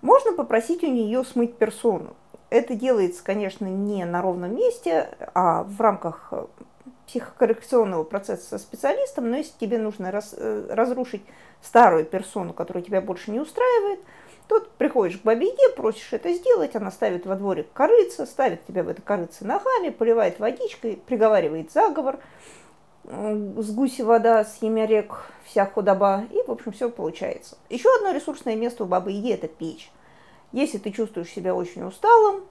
Можно попросить у нее смыть персону. Это делается, конечно, не на ровном месте, а в рамках психокоррекционного процесса со специалистом, но если тебе нужно раз, э, разрушить старую персону, которая тебя больше не устраивает, то приходишь к бабе просишь это сделать, она ставит во дворик корыца, ставит тебя в это корыце ногами, поливает водичкой, приговаривает заговор, с гуси вода, с рек, вся худоба, и, в общем, все получается. Еще одно ресурсное место у бабы Яги – это печь. Если ты чувствуешь себя очень усталым,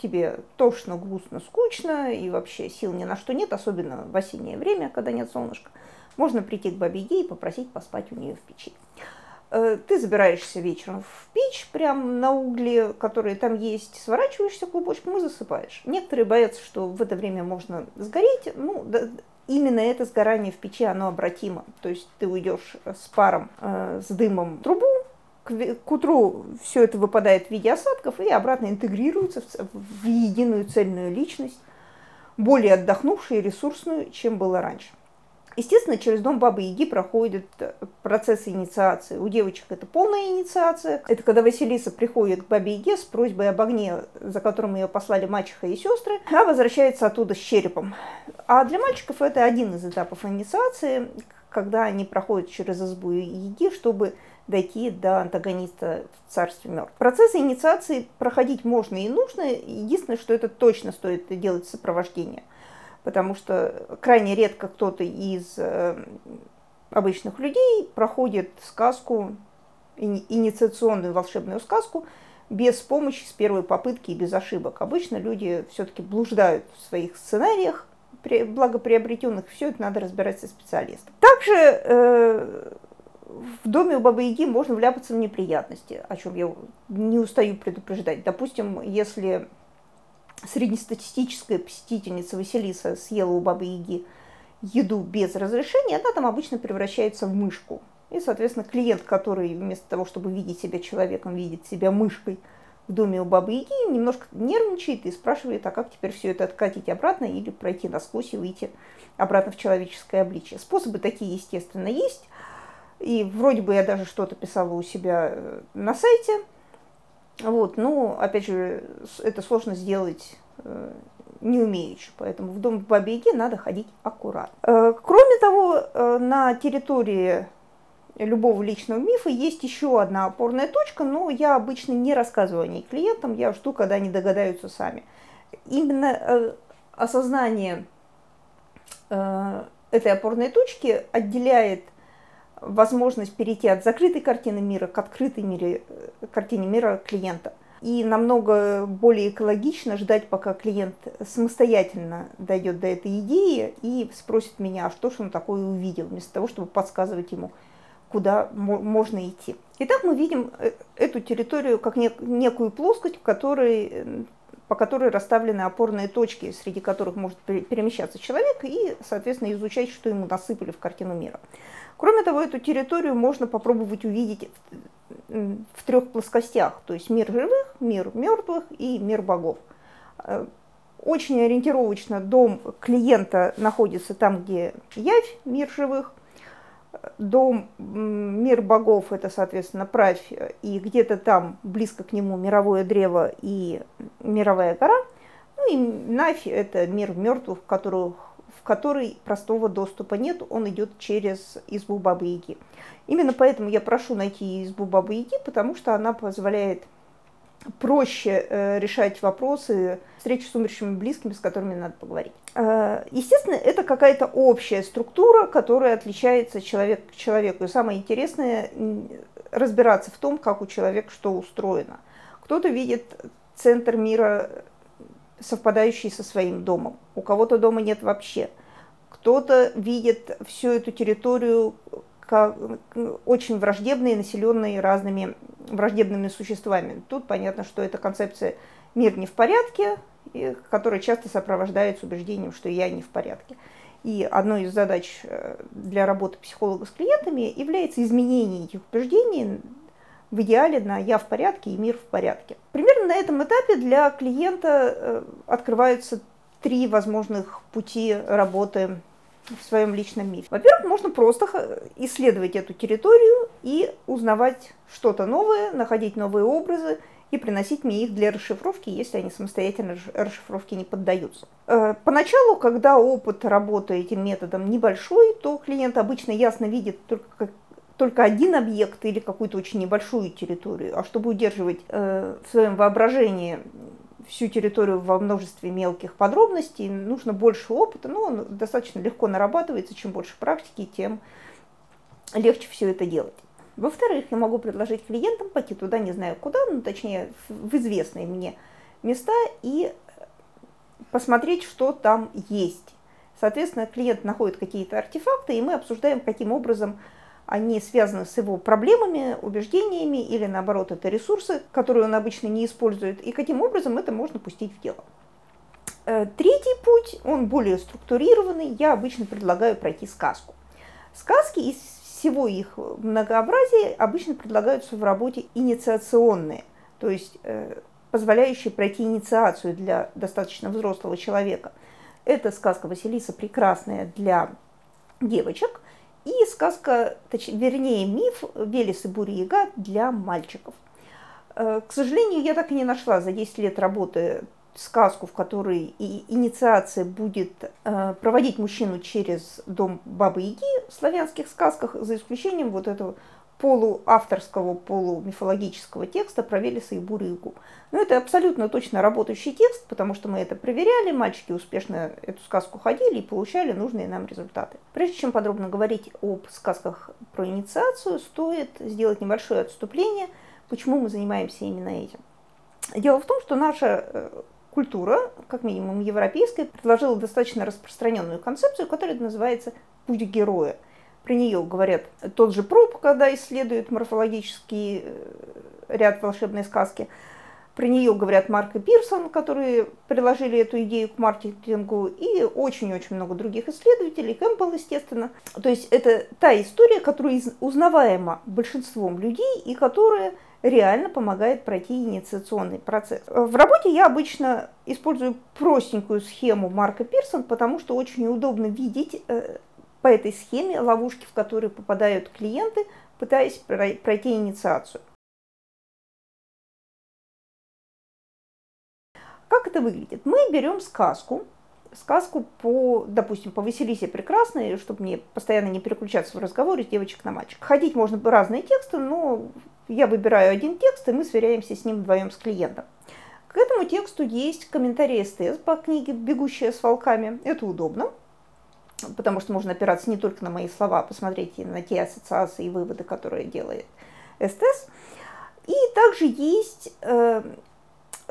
тебе тошно, грустно, скучно, и вообще сил ни на что нет, особенно в осеннее время, когда нет солнышка, можно прийти к бабе Яге и попросить поспать у нее в печи. Э, ты забираешься вечером в печь, прям на угле, которые там есть, сворачиваешься клубочком и засыпаешь. Некоторые боятся, что в это время можно сгореть. Ну, да, именно это сгорание в печи, оно обратимо. То есть ты уйдешь с паром, э, с дымом в трубу, к, к утру все это выпадает в виде осадков и обратно интегрируется в, в единую цельную личность, более отдохнувшую и ресурсную, чем было раньше. Естественно, через дом Бабы Яги проходит э, процесс инициации. У девочек это полная инициация. Это когда Василиса приходит к Бабе Яге с просьбой об огне, за которым ее послали мачеха и сестры, а возвращается оттуда с черепом. А для мальчиков это один из этапов инициации, когда они проходят через избу Яги, чтобы дойти до антагониста в царстве мертвых. Процессы инициации проходить можно и нужно. Единственное, что это точно стоит делать сопровождение. Потому что крайне редко кто-то из э, обычных людей проходит сказку, инициационную волшебную сказку, без помощи с первой попытки и без ошибок. Обычно люди все-таки блуждают в своих сценариях, благоприобретенных, все это надо разбирать со специалистом. Также э, в доме у Бабы Яги можно вляпаться в неприятности, о чем я не устаю предупреждать. Допустим, если среднестатистическая посетительница Василиса съела у Бабы Яги еду без разрешения, она там обычно превращается в мышку. И, соответственно, клиент, который вместо того, чтобы видеть себя человеком, видит себя мышкой в доме у Бабы Яги, немножко нервничает и спрашивает, а как теперь все это откатить обратно или пройти насквозь и выйти обратно в человеческое обличие. Способы такие, естественно, есть. И вроде бы я даже что-то писала у себя э, на сайте. Вот, но, опять же, это сложно сделать э, не умеючи, поэтому в дом Бабе надо ходить аккуратно. Э, кроме того, на территории любого личного мифа есть еще одна опорная точка, но я обычно не рассказываю о ней клиентам, я жду, когда они догадаются сами. Именно осознание этой опорной точки отделяет возможность перейти от закрытой картины мира к открытой мире, э, картине мира клиента. И намного более экологично ждать, пока клиент самостоятельно дойдет до этой идеи и спросит меня, а что же он такое увидел, вместо того, чтобы подсказывать ему, куда можно идти. Итак, мы видим э, эту территорию как некую плоскость, в которой, по которой расставлены опорные точки, среди которых может перемещаться человек и, соответственно, изучать, что ему насыпали в картину мира. Кроме того, эту территорию можно попробовать увидеть в, трех плоскостях, то есть мир живых, мир мертвых и мир богов. Э, очень ориентировочно дом клиента находится там, где явь, мир живых, дом мир богов это, соответственно, правь, и где-то там близко к нему мировое древо и мировая гора. Ну и Навь это мир мертвых, в которых который простого доступа нет, он идет через избу Бабы Яги. Именно поэтому я прошу найти избу Бабы Яги, потому что она позволяет проще э, решать вопросы встречи с умершими близкими, с которыми надо поговорить. Э, естественно, это какая-то общая структура, которая отличается человек к человеку. И самое интересное разбираться в том, как у человека что устроено. Кто-то видит центр мира совпадающий со своим домом. У кого-то дома нет вообще. Кто-то видит всю эту территорию как очень враждебной, населенной разными враждебными существами. Тут понятно, что это концепция «мир не в порядке», которая часто сопровождается убеждением, что я не в порядке. И одной из задач э, для работы психолога с клиентами является изменение этих убеждений в идеале на «я в порядке» и «мир в порядке». Примерно на этом этапе для клиента э, открываются три возможных пути работы в своем личном мифе. Во-первых, можно просто исследовать эту территорию и узнавать что-то новое, находить новые образы и приносить мне их для расшифровки, если они самостоятельно расшифровке не поддаются. Э, поначалу, когда опыт работы этим методом небольшой, то клиент обычно ясно видит только только один объект или какую-то очень небольшую территорию, а чтобы удерживать э, в своем воображении всю территорию во множестве мелких подробностей, нужно больше опыта, но он достаточно легко нарабатывается, чем больше практики, тем легче все это делать. Во-вторых, я могу предложить клиентам пойти туда, не знаю куда, ну точнее в известные мне места и посмотреть, что там есть. Соответственно, клиент находит какие-то артефакты, и мы обсуждаем, каким образом они связаны с его проблемами, убеждениями или наоборот это ресурсы, которые он обычно не использует, и каким образом это можно пустить в дело. Э, третий путь, он более структурированный, я обычно предлагаю пройти сказку. Сказки из всего их многообразия обычно предлагаются в работе инициационные, то есть э, позволяющие пройти инициацию для достаточно взрослого человека. Это сказка Василиса прекрасная для девочек, и сказка, точнее, вернее, миф «Велес и Буря-Яга» для мальчиков. Э, к сожалению, я так и не нашла за 10 лет работы сказку, в которой и инициация будет э, проводить мужчину через дом Бабы Яги в славянских сказках, за исключением вот этого полуавторского, полумифологического текста про Велеса и Бурыгу. Но это абсолютно точно работающий текст, потому что мы это проверяли, мальчики успешно эту сказку ходили и получали нужные нам результаты. Прежде чем подробно говорить об сказках про инициацию, стоит сделать небольшое отступление, почему мы занимаемся именно этим. Дело в том, что наша э, культура, как минимум европейская, предложила достаточно распространенную концепцию, которая называется «путь героя». Про нее говорят тот же Проб, когда исследует морфологический э, ряд волшебной сказки. Про нее говорят Марк и Пирсон, которые приложили эту идею к маркетингу, и очень-очень много других исследователей, Кэмпбелл, естественно. То есть это та история, которая узнаваема большинством людей и которая реально помогает пройти инициационный процесс. В работе я обычно использую простенькую схему Марка Пирсон, потому что очень удобно видеть э, по этой схеме ловушки, в которые попадают клиенты, пытаясь пройти инициацию. Как это выглядит? Мы берем сказку, сказку по, допустим, по Василисе Прекрасной, чтобы мне постоянно не переключаться в разговоре с девочек на мальчик. Ходить можно разные тексты, но я выбираю один текст, и мы сверяемся с ним вдвоем с клиентом. К этому тексту есть комментарий СТС по книге «Бегущая с волками». Это удобно, потому что можно опираться не только на мои слова, а посмотреть и на те ассоциации и выводы, которые делает СТС. И также есть э,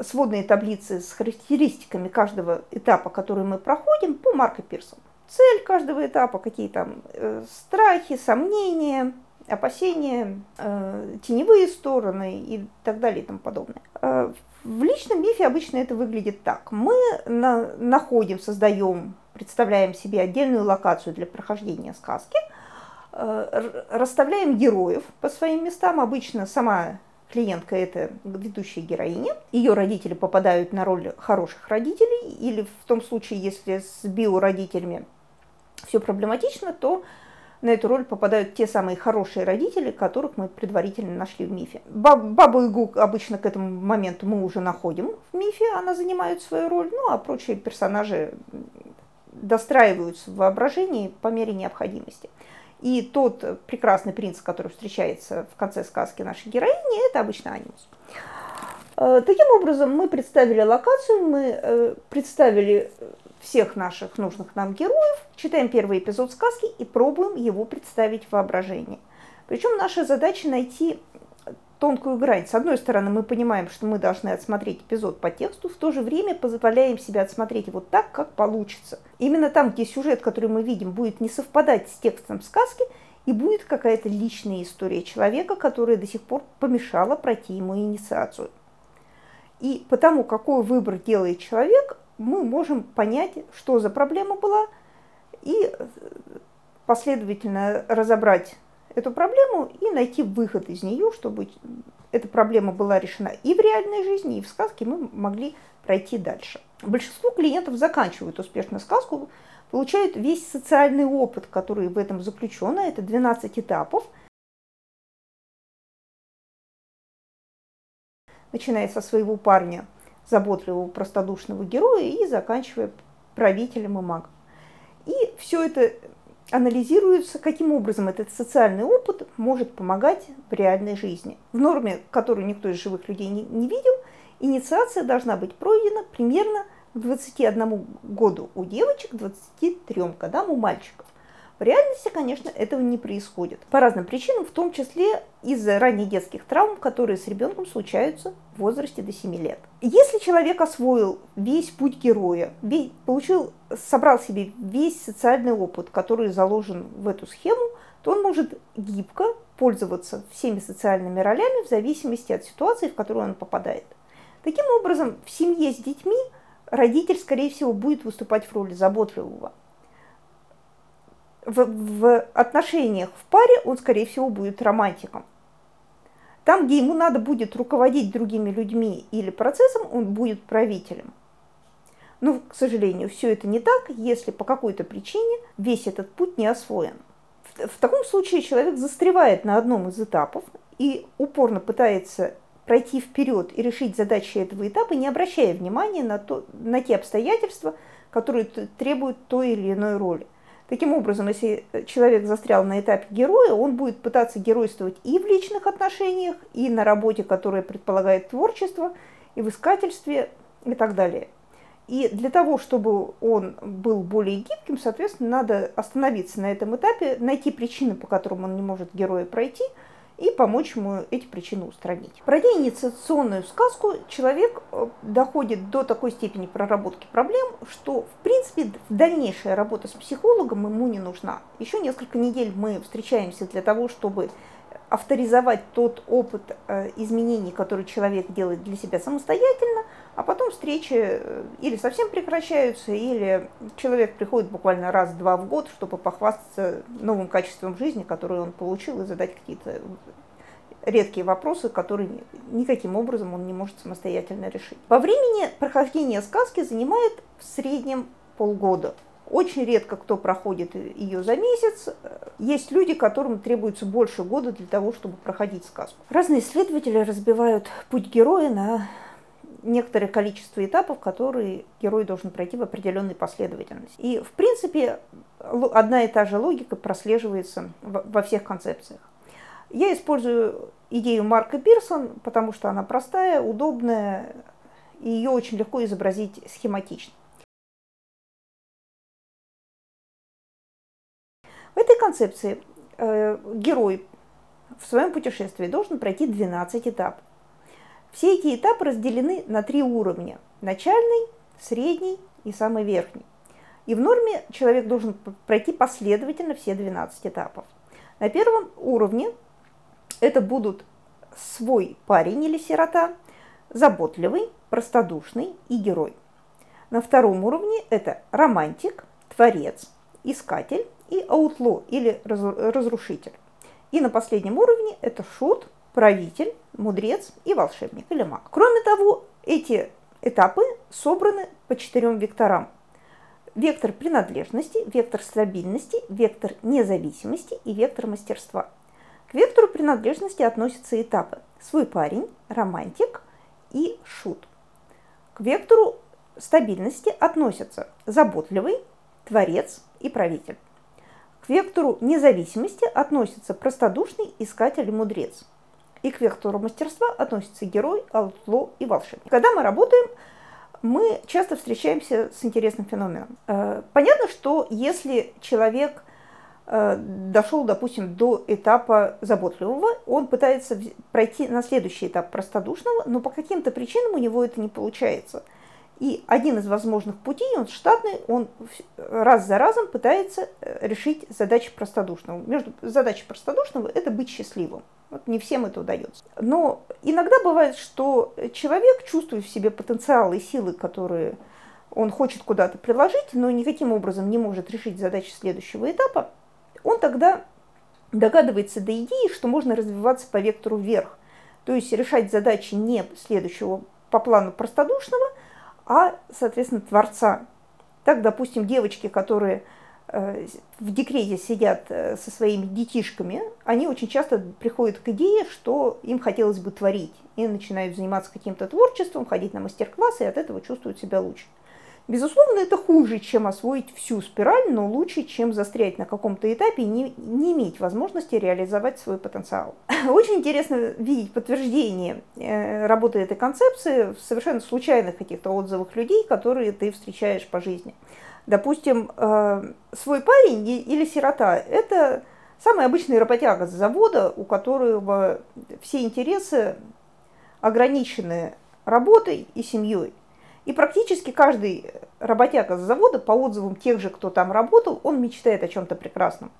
сводные таблицы с характеристиками каждого этапа, который мы проходим по Марко Пирсону. Цель каждого этапа, какие там э, страхи, сомнения, опасения, э, теневые стороны и так далее и тому подобное. Э, в личном мифе обычно это выглядит так. Мы на, находим, создаем, представляем себе отдельную локацию для прохождения сказки, э, расставляем героев по своим местам. Обычно сама клиентка это ведущая героиня. Ее родители попадают на роль хороших родителей, или в том случае, если с биородителями все проблематично, то на эту роль попадают те самые хорошие родители, которых мы предварительно нашли в мифе. Бабу Игу обычно к этому моменту мы уже находим в мифе, она занимает свою роль, ну а прочие персонажи достраиваются в воображении по мере необходимости. И тот прекрасный принц, который встречается в конце сказки нашей героини, это обычно анимус. Э, таким образом, мы представили локацию, мы э, представили всех наших нужных нам героев, читаем первый эпизод сказки и пробуем его представить в воображении. Причем наша задача найти тонкую грань. С одной стороны, мы понимаем, что мы должны отсмотреть эпизод по тексту, в то же время позволяем себе отсмотреть его так, как получится. Именно там, где сюжет, который мы видим, будет не совпадать с текстом сказки, и будет какая-то личная история человека, которая до сих пор помешала пройти ему инициацию. И потому, какой выбор делает человек, мы можем понять, что за проблема была, и последовательно разобрать эту проблему и найти выход из нее, чтобы эта проблема была решена и в реальной жизни, и в сказке мы могли пройти дальше. Большинство клиентов заканчивают успешно сказку, получают весь социальный опыт, который в этом заключен, это 12 этапов, начиная со своего парня, заботливого, простодушного героя, и заканчивая правителем и магом. И все это анализируется, каким образом этот социальный опыт может помогать в реальной жизни. В норме, которую никто из живых людей не, не видел, инициация должна быть пройдена примерно к 21 году у девочек, 23 годам у мальчиков. В реальности, конечно, этого не происходит. По разным причинам, в том числе из-за ранних детских травм, которые с ребенком случаются в возрасте до 7 лет. Если человек освоил весь путь героя, получил, собрал себе весь социальный опыт, который заложен в эту схему, то он может гибко пользоваться всеми социальными ролями в зависимости от ситуации, в которую он попадает. Таким образом, в семье с детьми родитель, скорее всего, будет выступать в роли заботливого – в, в отношениях в паре он, скорее всего, будет романтиком. Там, где ему надо будет руководить другими людьми или процессом, он будет правителем. Но, к сожалению, все это не так, если по какой-то причине весь этот путь не освоен. В, в таком случае человек застревает на одном из этапов и упорно пытается пройти вперед и решить задачи этого этапа, не обращая внимания на, то, на те обстоятельства, которые требуют той или иной роли. Таким образом, если человек застрял на этапе героя, он будет пытаться геройствовать и в личных отношениях, и на работе, которая предполагает творчество, и в искательстве, и так далее. И для того, чтобы он был более гибким, соответственно, надо остановиться на этом этапе, найти причины, по которым он не может героя пройти, и помочь ему эти причины устранить. Пройдя инициационную сказку, человек э, доходит до такой степени проработки проблем, что, в принципе, дальнейшая работа с психологом ему не нужна. Еще несколько недель мы встречаемся для того, чтобы авторизовать тот опыт э, изменений, который человек делает для себя самостоятельно, а потом встречи э, или совсем прекращаются, или человек приходит буквально раз-два в год, чтобы похвастаться новым качеством жизни, которое он получил, и задать какие-то редкие вопросы, которые никаким образом он не может самостоятельно решить. По времени прохождения сказки занимает в среднем полгода. Очень редко кто проходит ее за месяц. Есть люди, которым требуется больше года для того, чтобы проходить сказку. Разные исследователи разбивают путь героя на некоторое количество этапов, которые герой должен пройти в определенной последовательности. И, в принципе, одна и та же логика прослеживается во всех концепциях. Я использую идею Марка Пирсон, потому что она простая, удобная, и ее очень легко изобразить схематично. В этой концепции э, герой в своем путешествии должен пройти 12 этапов. Все эти этапы разделены на три уровня – начальный, средний и самый верхний. И в норме человек должен пройти последовательно все 12 этапов. На первом уровне это будут свой парень или сирота, заботливый, простодушный и герой. На втором уровне это романтик, творец, искатель и аутло или разрушитель. И на последнем уровне это шут, правитель, мудрец и волшебник или маг. Кроме того, эти этапы собраны по четырем векторам. Вектор принадлежности, вектор стабильности, вектор независимости и вектор мастерства. К вектору принадлежности относятся этапы «свой парень», «романтик» и «шут». К вектору стабильности относятся заботливый, творец и правитель. К вектору независимости относятся простодушный, искатель и мудрец. И к вектору мастерства относятся герой, аутло и волшебник. Когда мы работаем, мы часто встречаемся с интересным феноменом. Э, понятно, что если человек э, дошел, допустим, до этапа заботливого, он пытается пройти на следующий этап простодушного, но по каким-то причинам у него это не получается – и один из возможных путей, он штатный, он раз за разом пытается э, решить задачи простодушного. Между задачей простодушного – это быть счастливым. Вот не всем это удается. Но иногда бывает, что человек, чувствует в себе потенциал и силы, которые он хочет куда-то приложить, но никаким образом не может решить задачи следующего этапа, он тогда догадывается до идеи, что можно развиваться по вектору вверх. То есть решать задачи не следующего по плану простодушного – а, соответственно, Творца. Так, допустим, девочки, которые э, в декрете сидят э, со своими детишками, они очень часто приходят к идее, что им хотелось бы творить. И начинают заниматься каким-то творчеством, ходить на мастер-классы, и от этого чувствуют себя лучше. Безусловно, это хуже, чем освоить всю спираль, но лучше, чем застрять на каком-то этапе и не, не иметь возможности реализовать свой потенциал. [laughs] Очень интересно видеть подтверждение э, работы этой концепции в совершенно случайных каких-то отзывах людей, которые ты встречаешь по жизни. Допустим, э, свой парень или сирота – это самый обычный работяга с завода, у которого все интересы ограничены работой и семьей. И практически каждый работяга с завода, по отзывам тех же, кто там работал, он мечтает о чем-то прекрасном.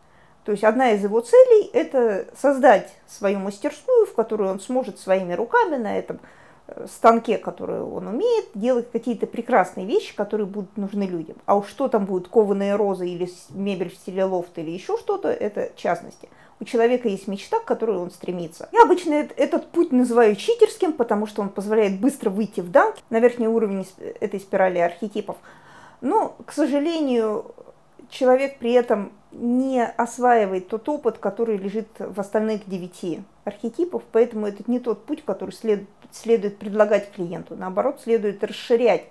То есть одна из его целей – это создать свою мастерскую, в которую он сможет своими руками на этом э, станке, который он умеет, делать какие-то прекрасные вещи, которые будут нужны людям. А уж что там будет, кованые розы или мебель в стиле лофт или еще что-то, это частности у человека есть мечта, к которой он стремится. Я обычно этот путь называю читерским, потому что он позволяет быстро выйти в данк на верхний уровень этой спирали архетипов. Но, к сожалению, человек при этом не осваивает тот опыт, который лежит в остальных девяти архетипов, поэтому это не тот путь, который следует, следует предлагать клиенту. Наоборот, следует расширять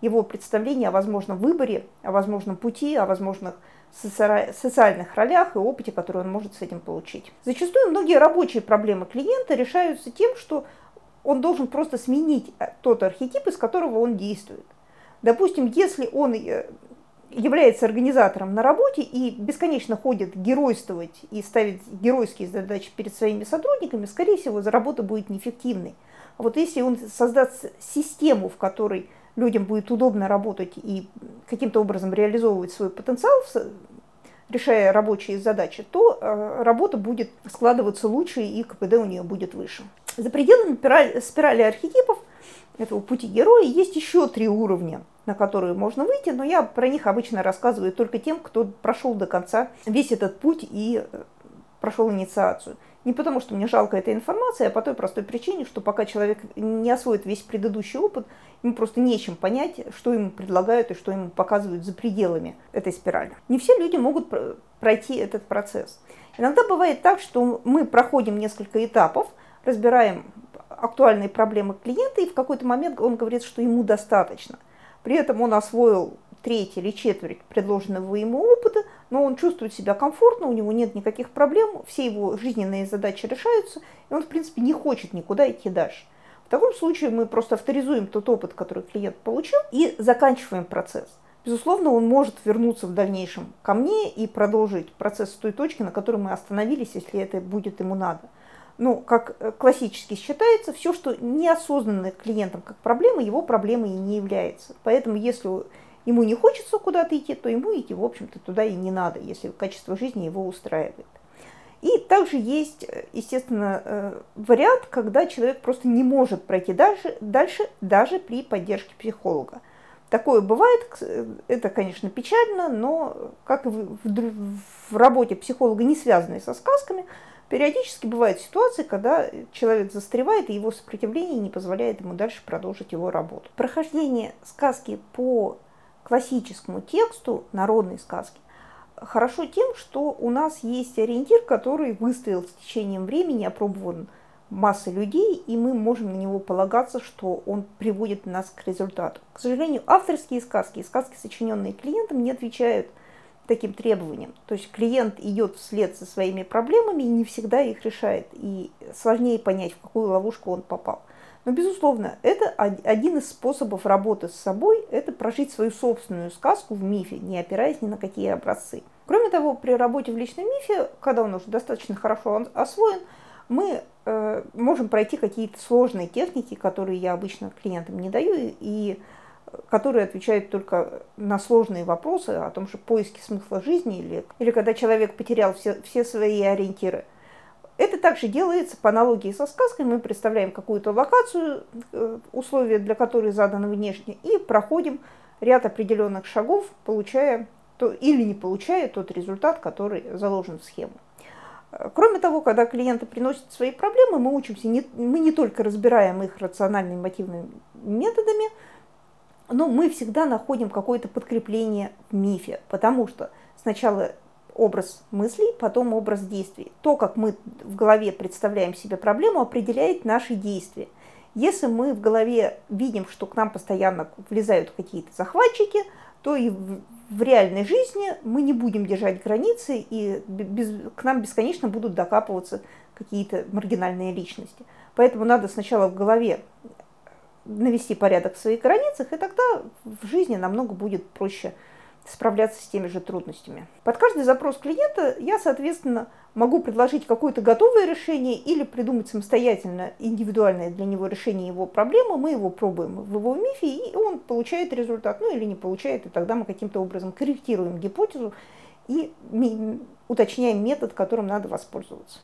его представление о возможном выборе, о возможном пути, о возможных социальных ролях и опыте, который он может с этим получить. Зачастую многие рабочие проблемы клиента решаются тем, что он должен просто сменить э, тот архетип, из которого он действует. Допустим, если он э, является организатором на работе и бесконечно ходит геройствовать и ставить геройские задачи перед своими сотрудниками, скорее всего, работа будет неэффективной. А вот если он создаст систему, в которой людям будет удобно работать и каким-то образом реализовывать свой потенциал, решая рабочие задачи, то э, работа будет складываться лучше и КПД у нее будет выше. За пределами спирали архетипов этого пути героя есть еще три уровня, на которые можно выйти, но я про них обычно рассказываю только тем, кто прошел до конца весь этот путь и э, прошел инициацию. Не потому, что мне жалко этой информации, а по той простой причине, что пока человек не освоит весь предыдущий опыт, ему просто нечем понять, что ему предлагают и что ему показывают за пределами этой спирали. Не все люди могут пройти этот процесс. Иногда бывает так, что мы проходим несколько этапов, разбираем актуальные проблемы клиента, и в какой-то момент он говорит, что ему достаточно. При этом он освоил треть или четверть предложенного ему опыта, но он чувствует себя комфортно, у него нет никаких проблем, все его жизненные задачи решаются, и он, в принципе, не хочет никуда идти дальше. В таком случае мы просто авторизуем тот опыт, который клиент получил, и заканчиваем процесс. Безусловно, он может вернуться в дальнейшем ко мне и продолжить процесс с той точки, на которой мы остановились, если это будет ему надо. Ну, как э, классически считается, все, что неосознанно клиентом как проблема, его проблемой и не является. Поэтому, если ему не хочется куда-то идти, то ему идти, в общем-то, туда и не надо, если качество жизни его устраивает. И также есть, э, естественно, э, вариант, когда человек просто не может пройти дальше, дальше даже при поддержке психолога. Такое бывает, это, конечно, печально, но как в, в работе психолога, не связанной со сказками, периодически бывают ситуации, когда человек застревает, и его сопротивление не позволяет ему дальше продолжить его работу. Прохождение сказки по классическому тексту народной сказки хорошо тем, что у нас есть ориентир, который выстоял с течением времени, опробован массой людей, и мы можем на него полагаться, что он приводит нас к результату. К сожалению, авторские сказки и сказки, сочиненные клиентом, не отвечают таким требованиям. То есть клиент идет вслед со своими проблемами и не всегда их решает, и сложнее понять, в какую ловушку он попал. Но, безусловно, это один из способов работы с собой, это прожить свою собственную сказку в мифе, не опираясь ни на какие образцы. Кроме того, при работе в личном мифе, когда он уже достаточно хорошо освоен, мы э, можем пройти какие-то сложные техники, которые я обычно клиентам не даю, и которые отвечают только на сложные вопросы о том, что поиски смысла жизни или, или когда человек потерял все, все свои ориентиры. Это также делается по аналогии со сказкой. Мы представляем какую-то локацию, э, условия для которой заданы внешне, и проходим ряд определенных шагов, получая то, или не получая тот результат, который заложен в схему. Кроме того, когда клиенты приносят свои проблемы, мы учимся, не, мы не только разбираем их рациональными мотивными методами, но мы всегда находим какое-то подкрепление в мифе, потому что сначала образ мыслей, потом образ действий. То, как мы в голове представляем себе проблему, определяет наши действия. Если мы в голове видим, что к нам постоянно влезают какие-то захватчики, то и в, реальной жизни мы не будем держать границы, и без, к нам бесконечно будут докапываться какие-то маргинальные личности. Поэтому надо сначала в голове навести порядок в своих границах, и тогда в жизни намного будет проще справляться с теми же трудностями. Под каждый запрос клиента я, соответственно, могу предложить какое-то готовое решение или придумать самостоятельно индивидуальное для него решение его проблемы. Мы его пробуем в его мифе, и он получает результат, ну или не получает, и тогда мы каким-то образом корректируем гипотезу и уточняем метод, которым надо воспользоваться.